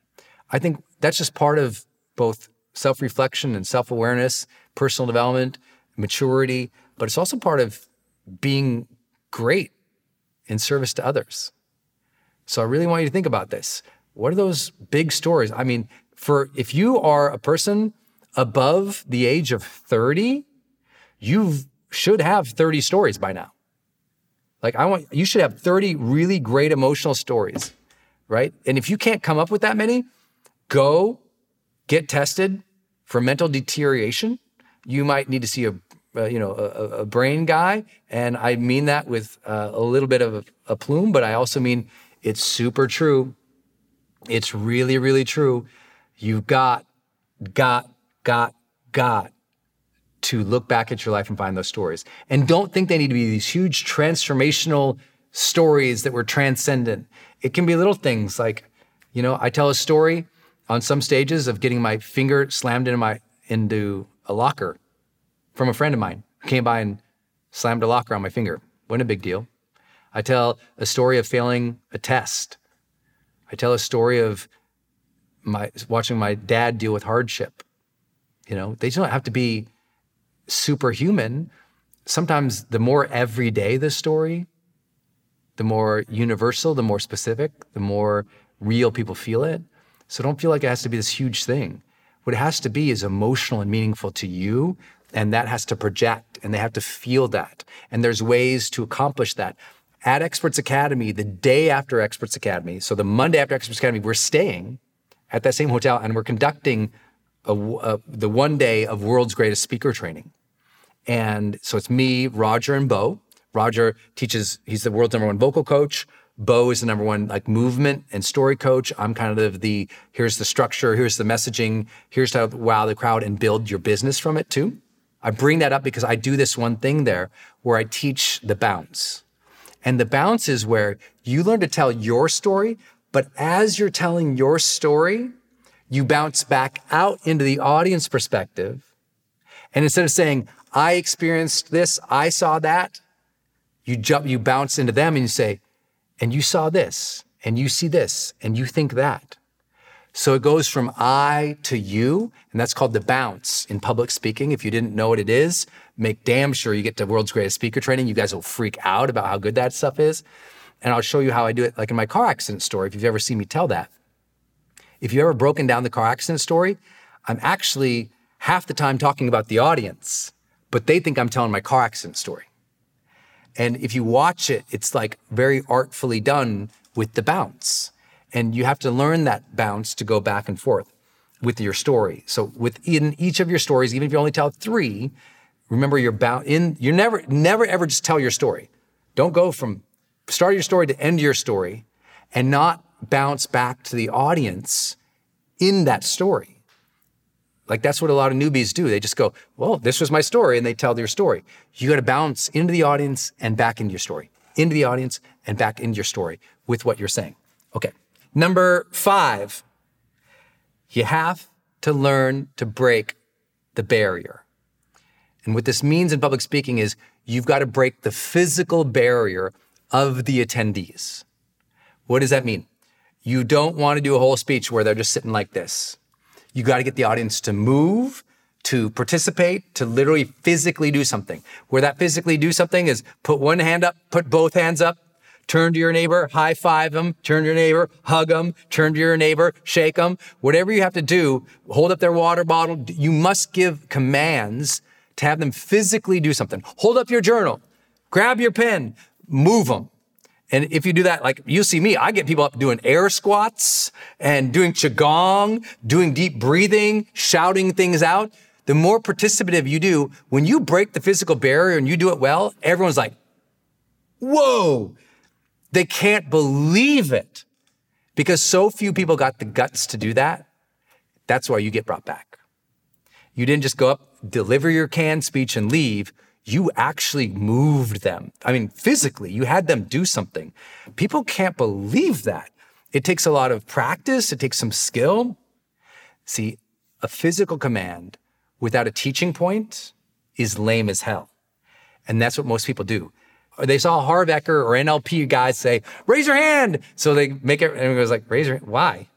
I think that's just part of both self reflection and self awareness, personal development, maturity, but it's also part of being great in service to others. So I really want you to think about this. What are those big stories? I mean, for if you are a person above the age of 30, you should have 30 stories by now. Like I want you should have 30 really great emotional stories, right? And if you can't come up with that many, go get tested for mental deterioration. You might need to see a uh, you know, a, a, brain guy, and I mean that with uh, a little bit of a, a plume, but I also mean it's super true. It's really, really true. You've got, got, got, got to look back at your life and find those stories. And don't think they need to be these huge transformational stories that were transcendent. It can be little things like, you know, I tell a story on some stages of getting my finger slammed into my into a locker from a friend of mine who came by and slammed a locker on my finger. Wasn't a big deal. I tell a story of failing a test. I tell a story of my watching my dad deal with hardship. You know, they don't have to be superhuman. Sometimes the more everyday the story, the more universal, the more specific, the more real people feel it. So don't feel like it has to be this huge thing. What it has to be is emotional and meaningful to you, and that has to project, and they have to feel that. And there's ways to accomplish that. At Experts Academy, the day after Experts Academy, so the Monday after Experts Academy, we're staying at that same hotel and we're conducting a, a, the one day of world's greatest speaker training. And so it's me, Roger, and Bo. Roger teaches, he's the world's number one vocal coach. Bo is the number one like movement and story coach. I'm kind of the here's the structure, here's the messaging, here's how to wow the crowd and build your business from it too. I bring that up because I do this one thing there where I teach the bounce. And the bounce is where you learn to tell your story, but as you're telling your story, you bounce back out into the audience perspective. And instead of saying, I experienced this, I saw that, you jump, you bounce into them and you say, and you saw this, and you see this, and you think that. So it goes from I to you, and that's called the bounce in public speaking. If you didn't know what it is, make damn sure you get to world's greatest speaker training. You guys will freak out about how good that stuff is. And I'll show you how I do it, like in my car accident story, if you've ever seen me tell that. If you've ever broken down the car accident story, I'm actually half the time talking about the audience, but they think I'm telling my car accident story. And if you watch it, it's like very artfully done with the bounce. And you have to learn that bounce to go back and forth with your story. So within each of your stories, even if you only tell three, remember you're bound in, you never, never ever just tell your story. Don't go from start your story to end your story and not bounce back to the audience in that story. Like that's what a lot of newbies do. They just go, well, this was my story, and they tell their story. You got to bounce into the audience and back into your story, into the audience and back into your story with what you're saying. Okay. Number five, you have to learn to break the barrier. And what this means in public speaking is you've got to break the physical barrier of the attendees. What does that mean? You don't want to do a whole speech where they're just sitting like this. You got to get the audience to move, to participate, to literally physically do something. Where that physically do something is put one hand up, put both hands up, turn to your neighbor, high five them, turn to your neighbor, hug them, turn to your neighbor, shake them. Whatever you have to do, hold up their water bottle. You must give commands to have them physically do something. Hold up your journal, grab your pen, move them. And if you do that, like you see me, I get people up doing air squats and doing qigong, doing deep breathing, shouting things out. The more participative you do, when you break the physical barrier and you do it well, everyone's like, whoa, they can't believe it because so few people got the guts to do that. That's why you get brought back. You didn't just go up, deliver your canned speech and leave you actually moved them. I mean, physically, you had them do something. People can't believe that. It takes a lot of practice, it takes some skill. See, a physical command without a teaching point is lame as hell. And that's what most people do. They saw Harv Eker or NLP guys say, raise your hand. So they make it, and it goes like, raise your hand. Why?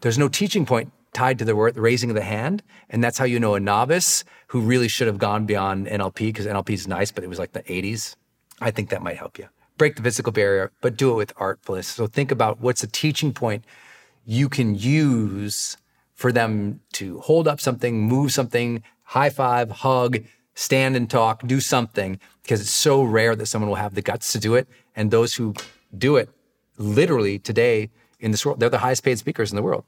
There's no teaching point tied to the raising of the hand. And that's how you know a novice who really should have gone beyond NLP because NLP is nice, but it was like the 80s. I think that might help you. Break the physical barrier, but do it with artfulness. So think about what's a teaching point you can use for them to hold up something, move something, high five, hug, stand and talk, do something, because it's so rare that someone will have the guts to do it. And those who do it literally today in this world, they're the highest paid speakers in the world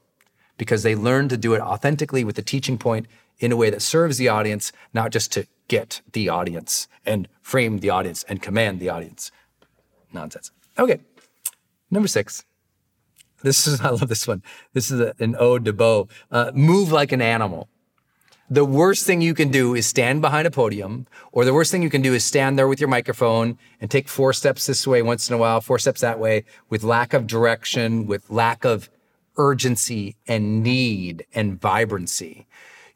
because they learn to do it authentically with the teaching point in a way that serves the audience, not just to get the audience and frame the audience and command the audience. Nonsense. Okay. Number six, This is, I love this one. This is a, an ode to Bo. Uh, move like an animal. The worst thing you can do is stand behind a podium, or the worst thing you can do is stand there with your microphone and take four steps this way once in a while, four steps that way, with lack of direction, with lack of urgency and need and vibrancy.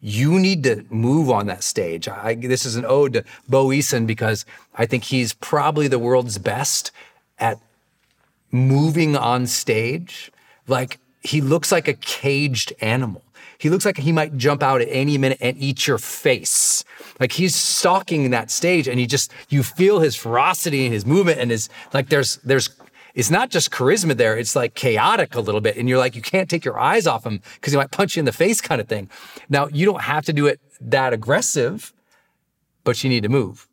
You need to move on that stage. I, this is an ode to Bo Eason because I think he's probably the world's best at moving on stage. Like he looks like a caged animal. He looks like he might jump out at any minute and eat your face. Like he's stalking that stage and you just, you feel his ferocity and his movement and his, like there's, there's, it's not just charisma there. It's like chaotic a little bit. And you're like, you can't take your eyes off him because he might punch you in the face kind of thing. Now you don't have to do it that aggressive, but you need to move.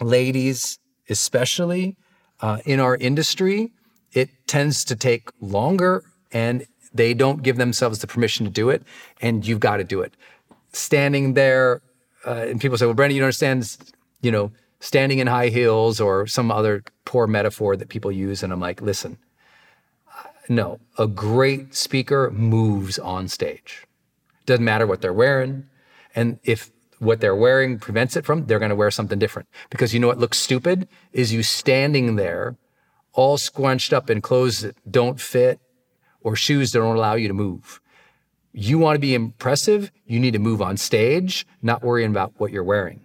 Ladies, especially uh, in our industry, it tends to take longer and they don't give themselves the permission to do it, and you've got to do it. Standing there, uh, and people say, "Well, Brendon, you don't understand," you know, standing in high heels or some other poor metaphor that people use, and I'm like, listen, no, a great speaker moves on stage. Doesn't matter what they're wearing, and if what they're wearing prevents it from, they're going to wear something different. Because you know what looks stupid is you standing there, all squunched up in clothes that don't fit or shoes that don't allow you to move. You want to be impressive, you need to move on stage, not worrying about what you're wearing.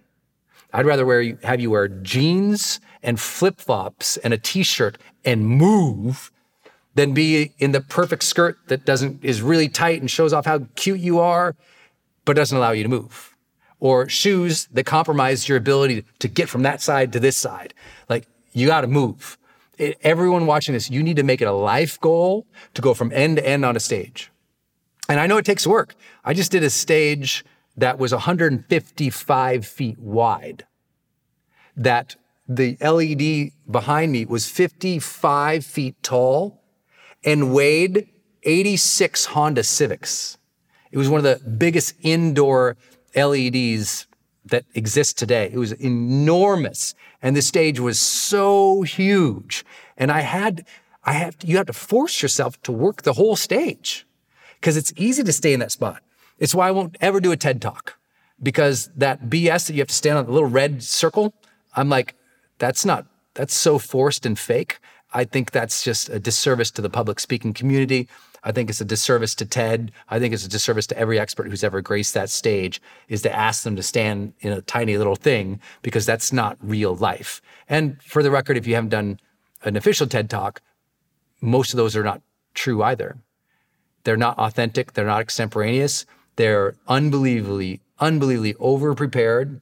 I'd rather wear you, have you wear jeans and flip flops and a t-shirt and move than be in the perfect skirt that doesn't is really tight and shows off how cute you are, but doesn't allow you to move. Or shoes that compromise your ability to get from that side to this side. Like you got to move it, everyone watching this, you need to make it a life goal to go from end to end on a stage. And I know it takes work. I just did a stage that was 155 feet wide, that the LED behind me was 55 feet tall and weighed 86 Honda Civics. It was one of the biggest indoor LEDs that exist today. It was enormous. And the stage was so huge. And I had, I have, you have to force yourself to work the whole stage because it's easy to stay in that spot. It's why I won't ever do a TED talk because that BS that you have to stand on the little red circle, I'm like, that's not, that's so forced and fake. I think that's just a disservice to the public speaking community. I think it's a disservice to TED. I think it's a disservice to every expert who's ever graced that stage is to ask them to stand in a tiny little thing because that's not real life. And for the record, if you haven't done an official TED talk, most of those are not true either. They're not authentic. They're not extemporaneous. They're unbelievably, unbelievably over prepared.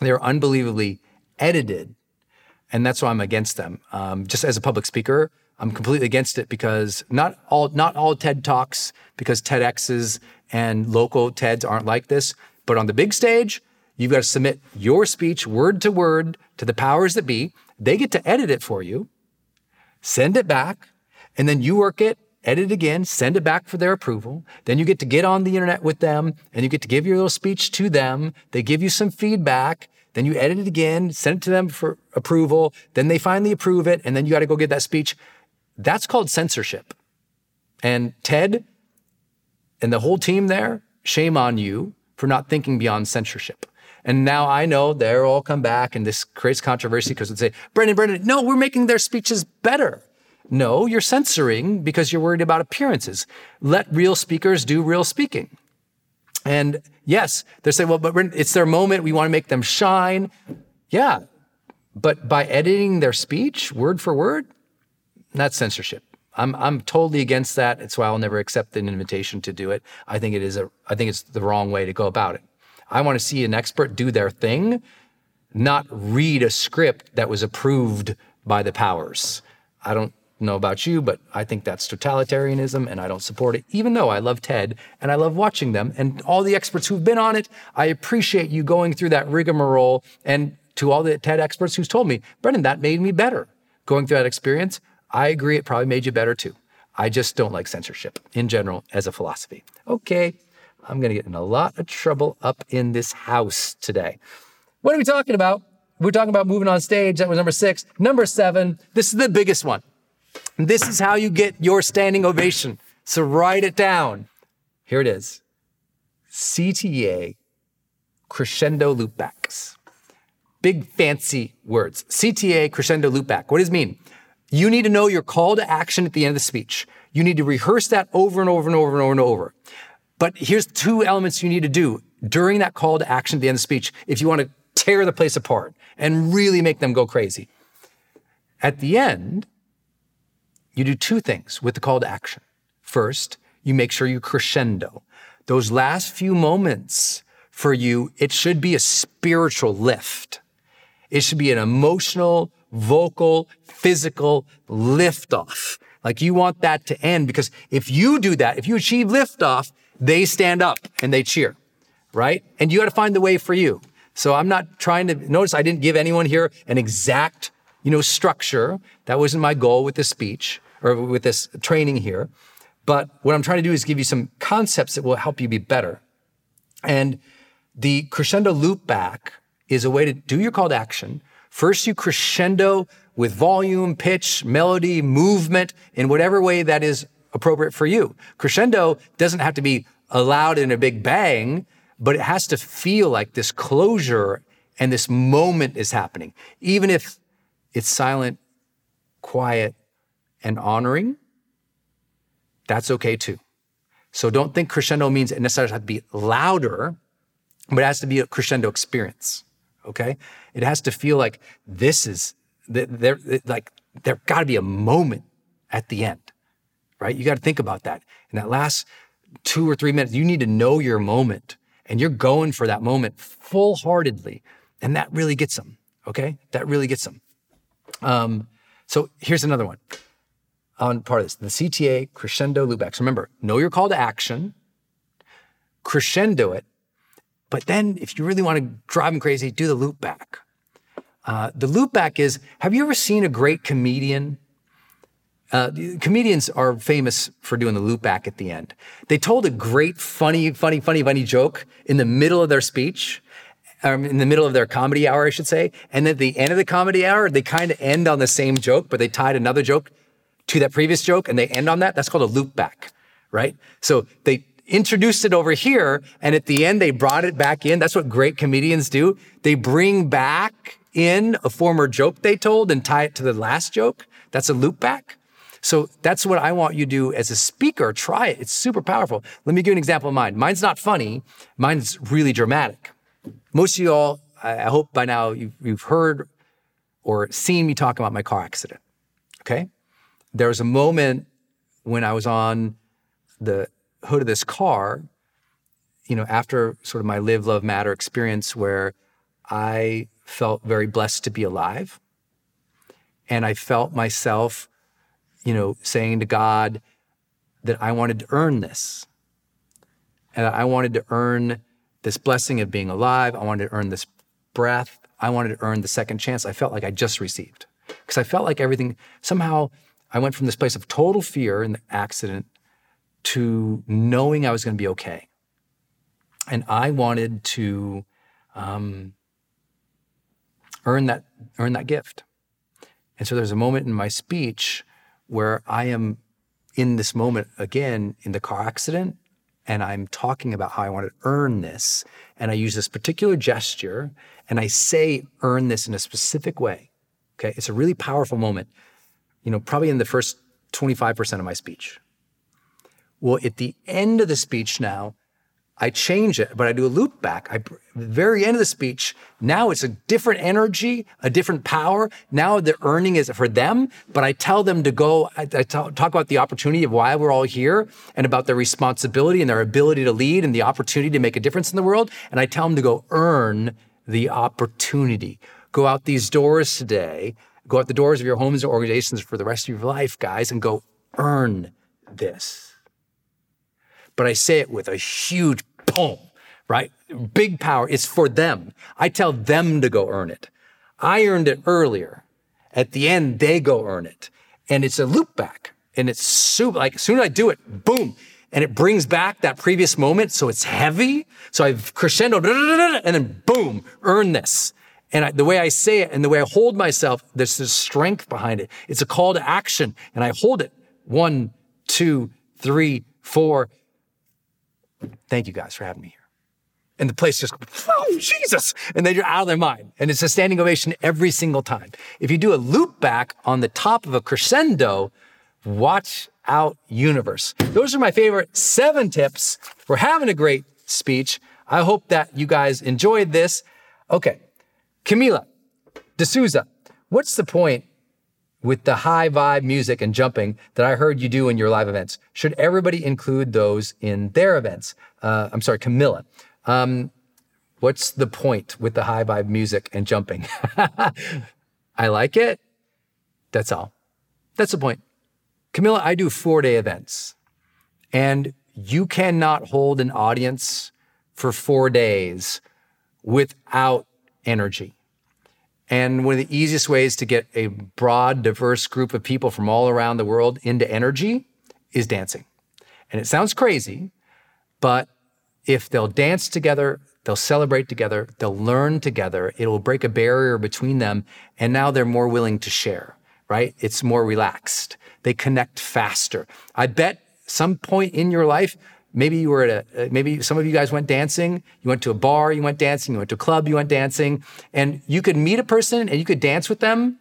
They're unbelievably edited. And that's why I'm against them. Um, just as a public speaker, I'm completely against it because not all not all TED talks because TEDx's and local TEDs aren't like this. But on the big stage, you've got to submit your speech word to word to the powers that be. They get to edit it for you, send it back, and then you work it, edit it again, send it back for their approval. Then you get to get on the internet with them and you get to give your little speech to them. They give you some feedback. Then you edit it again, send it to them for approval. Then they finally approve it. And then you got to go get that speech that's called censorship. And Ted and the whole team there, shame on you for not thinking beyond censorship. And now I know they'll all come back and this creates controversy because they say, Brendon, Brendon, no, we're making their speeches better. No, you're censoring because you're worried about appearances. Let real speakers do real speaking. And yes, they're saying, well, but it's their moment. We want to make them shine. Yeah. But by editing their speech word for word, that's censorship. I'm I'm totally against that. It's why I'll never accept an invitation to do it. I think it is a I think it's the wrong way to go about it. I want to see an expert do their thing, not read a script that was approved by the powers. I don't know about you, but I think that's totalitarianism and I don't support it, even though I love TED and I love watching them and all the experts who've been on it. I appreciate you going through that rigmarole and to all the TED experts who's told me, Brendon, that made me better. Going through that experience, I agree, it probably made you better too. I just don't like censorship in general as a philosophy. Okay, I'm going to get in a lot of trouble up in this house today. What are we talking about? We're talking about moving on stage. That was number six. Number seven, this is the biggest one. This is how you get your standing ovation. So write it down. Here it is. CTA crescendo loopbacks. Big fancy words. CTA crescendo loopback. What does it mean? You need to know your call to action at the end of the speech. You need to rehearse that over and over and over and over and over. But here's two elements you need to do during that call to action at the end of the speech if you want to tear the place apart and really make them go crazy. At the end, you do two things with the call to action. First, you make sure you crescendo. Those last few moments for you, it should be a spiritual lift. It should be an emotional, vocal, physical liftoff. Like you want that to end because if you do that, if you achieve liftoff, they stand up and they cheer, right? And you got to find the way for you. So I'm not trying to notice I didn't give anyone here an exact, you know, structure. That wasn't my goal with this speech or with this training here. But what I'm trying to do is give you some concepts that will help you be better. And the crescendo loop back is a way to do your call to action. First, you crescendo with volume, pitch, melody, movement in whatever way that is appropriate for you. Crescendo doesn't have to be loud in a big bang, but it has to feel like this closure and this moment is happening. Even if it's silent, quiet, and honoring, that's okay too. So don't think crescendo means it necessarily has to be louder, but it has to be a crescendo experience. Okay. It has to feel like this is there, like there got to be a moment at the end, right? You got to think about that. In that last two or three minutes, you need to know your moment and you're going for that moment full heartedly. And that really gets them. Okay. That really gets them. Um, so here's another one on part of this the CTA crescendo loopbacks. Remember, know your call to action, crescendo it, but then if you really want to drive them crazy, do the loop back. Uh, the loop back is have you ever seen a great comedian? Uh, comedians are famous for doing the loop back at the end. They told a great, funny, funny, funny, funny joke in the middle of their speech, um, in the middle of their comedy hour, I should say. And at the end of the comedy hour, they kind of end on the same joke, but they tied another joke to that previous joke and they end on that. That's called a loop back, right? So they introduced it over here and at the end they brought it back in. That's what great comedians do. They bring back in a former joke they told and tie it to the last joke. That's a loop back. So that's what I want you to do as a speaker. Try it. It's super powerful. Let me give you an example of mine. Mine's not funny. Mine's really dramatic. Most of you all, I hope by now you've, you've heard or seen me talk about my car accident. Okay. There was a moment when I was on the hood of this car, you know, after sort of my live, love, matter experience where I felt very blessed to be alive. And I felt myself, you know, saying to God that I wanted to earn this. And I wanted to earn this blessing of being alive. I wanted to earn this breath. I wanted to earn the second chance I felt like I just received. Because I felt like everything, somehow I went from this place of total fear in the accident to knowing I was going to be okay. And I wanted to um, earn that earn that gift. And so there's a moment in my speech where I am in this moment again in the car accident and I'm talking about how I want to earn this and I use this particular gesture and I say earn this in a specific way. Okay? It's a really powerful moment. You know, probably in the first 25% of my speech. Well, at the end of the speech now, I change it, but I do a loop back. I, the very end of the speech, now it's a different energy, a different power. Now the earning is for them, but I tell them to go. I, talk about the opportunity of why we're all here and about their responsibility and their ability to lead and the opportunity to make a difference in the world. And I tell them to go earn the opportunity. Go out these doors today, go out the doors of your homes or organizations for the rest of your life, guys, and go earn this but I say it with a huge boom, right? Big power. It's for them. I tell them to go earn it. I earned it earlier. At the end, they go earn it. And it's a loop back. And it's super, like, as soon as I do it, boom. And it brings back that previous moment. So it's heavy. So I've crescendo and then boom, earn this. And I, the way I say it and the way I hold myself, there's this strength behind it. It's a call to action. And I hold it. One, two, three, four. Thank you guys for having me here. And the place just, oh, Jesus. And then you're out of their mind. And it's a standing ovation every single time. If you do a loop back on the top of a crescendo, watch out universe. Those are my favorite seven tips for having a great speech. I hope that you guys enjoyed this. Okay. Camila D'Souza, what's the point with the high vibe music and jumping that I heard you do in your live events? Should everybody include those in their events? Uh, I'm sorry, Camilla. Um, what's the point with the high vibe music and jumping? I like it. That's all. That's the point. Camilla, I do four day events, and you cannot hold an audience for four days without energy. And one of the easiest ways to get a broad, diverse group of people from all around the world into energy is dancing. And it sounds crazy, but if they'll dance together, they'll celebrate together, they'll learn together, it will break a barrier between them. And now they're more willing to share, right? It's more relaxed. They connect faster. I bet some point in your life, maybe you were at a, uh, maybe some of you guys went dancing, you went to a bar, you went dancing, you went to a club, you went dancing, and you could meet a person and you could dance with them.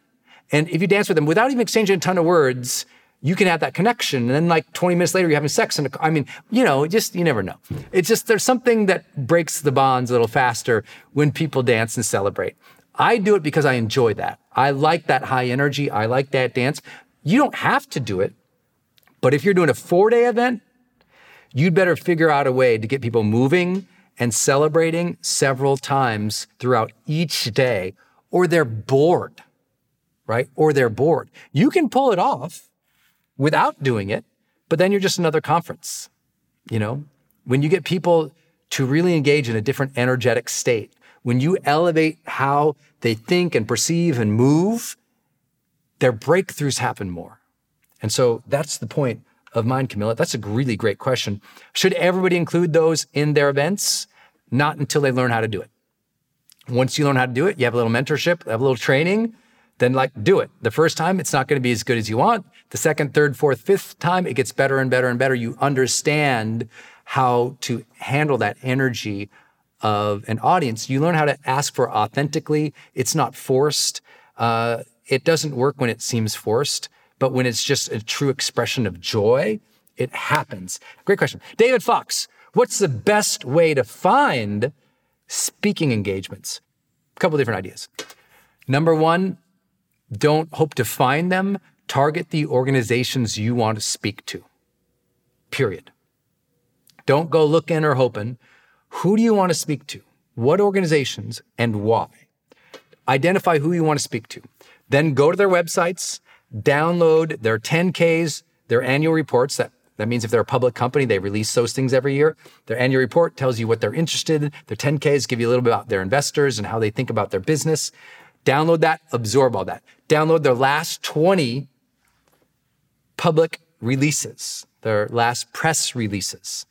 And if you dance with them without even exchanging a ton of words, you can have that connection. And then like 20 minutes later, you're having sex. And I mean, you know, just, you never know. It's just, there's something that breaks the bonds a little faster when people dance and celebrate. I do it because I enjoy that. I like that high energy. I like that dance. You don't have to do it. But if you're doing a four day event, you'd better figure out a way to get people moving and celebrating several times throughout each day, or they're bored, right? Or they're bored. You can pull it off without doing it, but then you're just another conference. You know, when you get people to really engage in a different energetic state, when you elevate how they think and perceive and move, their breakthroughs happen more. And so that's the point of mine, Camilla. That's a really great question. Should everybody include those in their events? Not until they learn how to do it. Once you learn how to do it, you have a little mentorship, have a little training, then like do it. The first time, it's not going to be as good as you want. The second, third, fourth, fifth time, it gets better and better and better. You understand how to handle that energy of an audience. You learn how to ask for authentically. It's not forced. Uh, it doesn't work when it seems forced, but when it's just a true expression of joy, it happens. Great question. David Fox, what's the best way to find speaking engagements? A couple different ideas. Number one, don't hope to find them. Target the organizations you want to speak to. Period. Don't go looking or hoping. Who do you want to speak to? What organizations and why? Identify who you want to speak to. Then go to their websites, download their 10Ks, their annual reports. That, that means if they're a public company, they release those things every year. Their annual report tells you what they're interested in. Their 10Ks give you a little bit about their investors and how they think about their business. Download that, absorb all that. Download their last 20 public releases, their last press releases.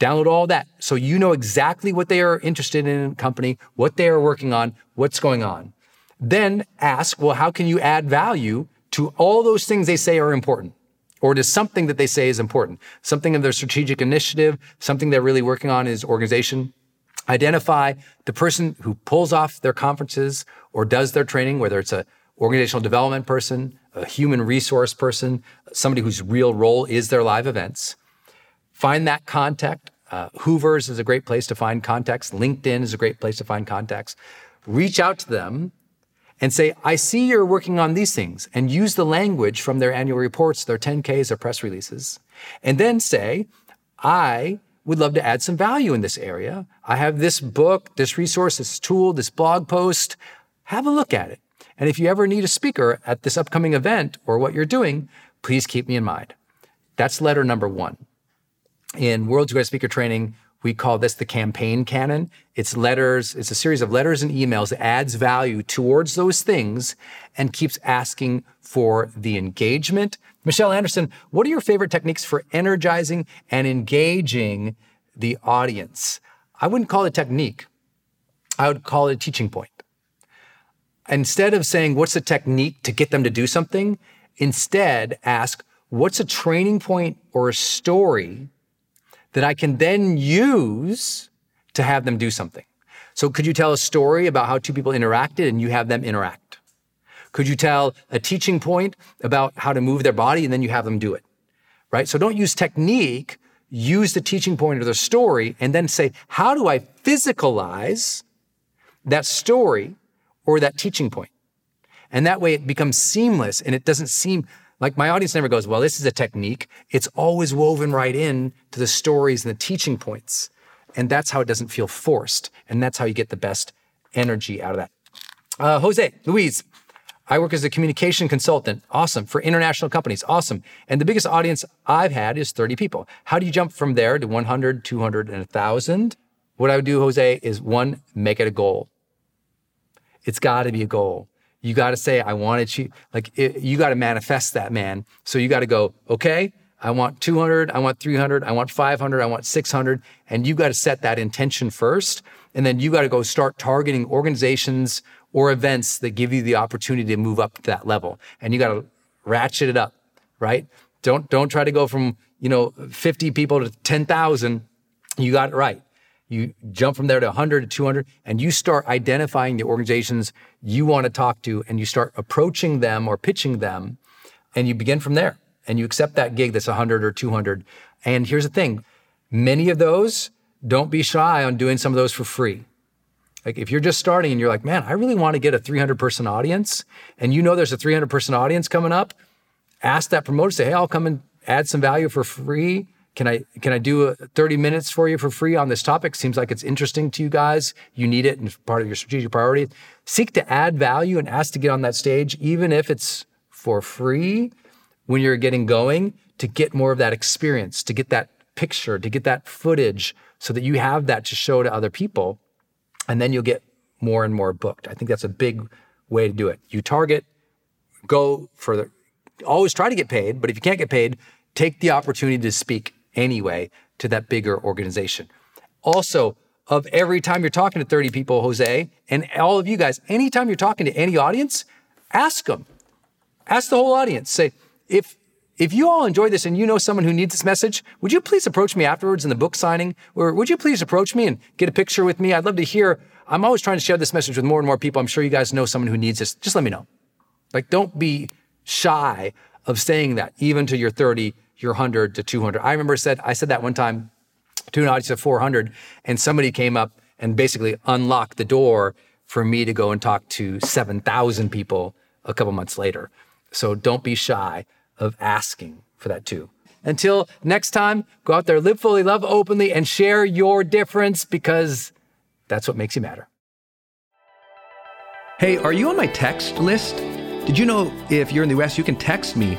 Download all that so you know exactly what they are interested in in company, what they are working on, what's going on. Then ask, well, how can you add value to all those things they say are important? Or to something that they say is important, something of their strategic initiative, something they're really working on is organization. Identify the person who pulls off their conferences or does their training, whether it's a organizational development person, a human resource person, somebody whose real role is their live events. Find that contact. Uh, Hoover's is a great place to find contacts. LinkedIn is a great place to find contacts. Reach out to them and say, I see you're working on these things, and use the language from their annual reports, their 10Ks, their press releases. And then say, I would love to add some value in this area. I have this book, this resource, this tool, this blog post. Have a look at it. And if you ever need a speaker at this upcoming event or what you're doing, please keep me in mind. That's letter number one. In World's Greatest Speaker Training, we call this the campaign canon. It's letters, it's a series of letters and emails that adds value towards those things and keeps asking for the engagement. Michelle Anderson, what are your favorite techniques for energizing and engaging the audience? I wouldn't call it a technique. I would call it a teaching point. instead of saying, what's the technique to get them to do something? Instead, ask, what's a training point or a story that I can then use to have them do something? So could you tell a story about how two people interacted and you have them interact? Could you tell a teaching point about how to move their body and then you have them do it? Right? So don't use technique, use the teaching point or the story and then say, how do I physicalize that story or that teaching point? And that way it becomes seamless and it doesn't seem like my audience never goes, well, this is a technique. It's always woven right in to the stories and the teaching points. And that's how it doesn't feel forced. And that's how you get the best energy out of that. Uh, Jose, Luis, I work as a communication consultant. Awesome. For international companies. Awesome. And the biggest audience I've had is 30 people. How do you jump from there to 100, 200, and 1,000? What I would do, Jose, is one, make it a goal. It's got to be a goal. You got to say, I want to achieve, like, it, you got to manifest that, man. So you got to go, okay, I want 200, I want 300, I want 500, I want 600. And you got to set that intention first. And then you got to go start targeting organizations or events that give you the opportunity to move up to that level. And you got to ratchet it up, right? Don't, don't try to go from, you know, 50 people to 10,000. You got it right. You jump from there to 100 to 200 and you start identifying the organizations you want to talk to and you start approaching them or pitching them and you begin from there and you accept that gig that's 100 or 200. And here's the thing many of those, don't be shy on doing some of those for free. Like if you're just starting and you're like, man, I really want to get a 300 person audience, and you know there's a 300 person audience coming up, ask that promoter, say, hey, I'll come and add some value for free. Can I can I do uh, 30 minutes for you for free on this topic? Seems like it's interesting to you guys. You need it and part of your strategic priority. Seek to add value and ask to get on that stage, even if it's for free when you're getting going, to get more of that experience, to get that picture, to get that footage, so that you have that to show to other people. And then you'll get more and more booked. I think that's a big way to do it. You target, go for the, always try to get paid, but if you can't get paid, take the opportunity to speak anyway to that bigger organization. Also, of every time you're talking to 30 people, Jose, and all of you guys, anytime you're talking to any audience, ask them. Ask the whole audience. Say, if if you all enjoy this and you know someone who needs this message, would you please approach me afterwards in the book signing? Or would you please approach me and get a picture with me? I'd love to hear. I'm always trying to share this message with more and more people. I'm sure you guys know someone who needs this. Just let me know. Like, don't be shy of saying that, even to your 30, your 100 to 200. I remember said I said that one time to an audience of 400, and somebody came up and basically unlocked the door for me to go and talk to 7,000 people a couple months later. So don't be shy of asking for that too. Until next time, go out there, live fully, love openly, and share your difference because that's what makes you matter. Hey, are you on my text list? Did you know if you're in the US, you can text me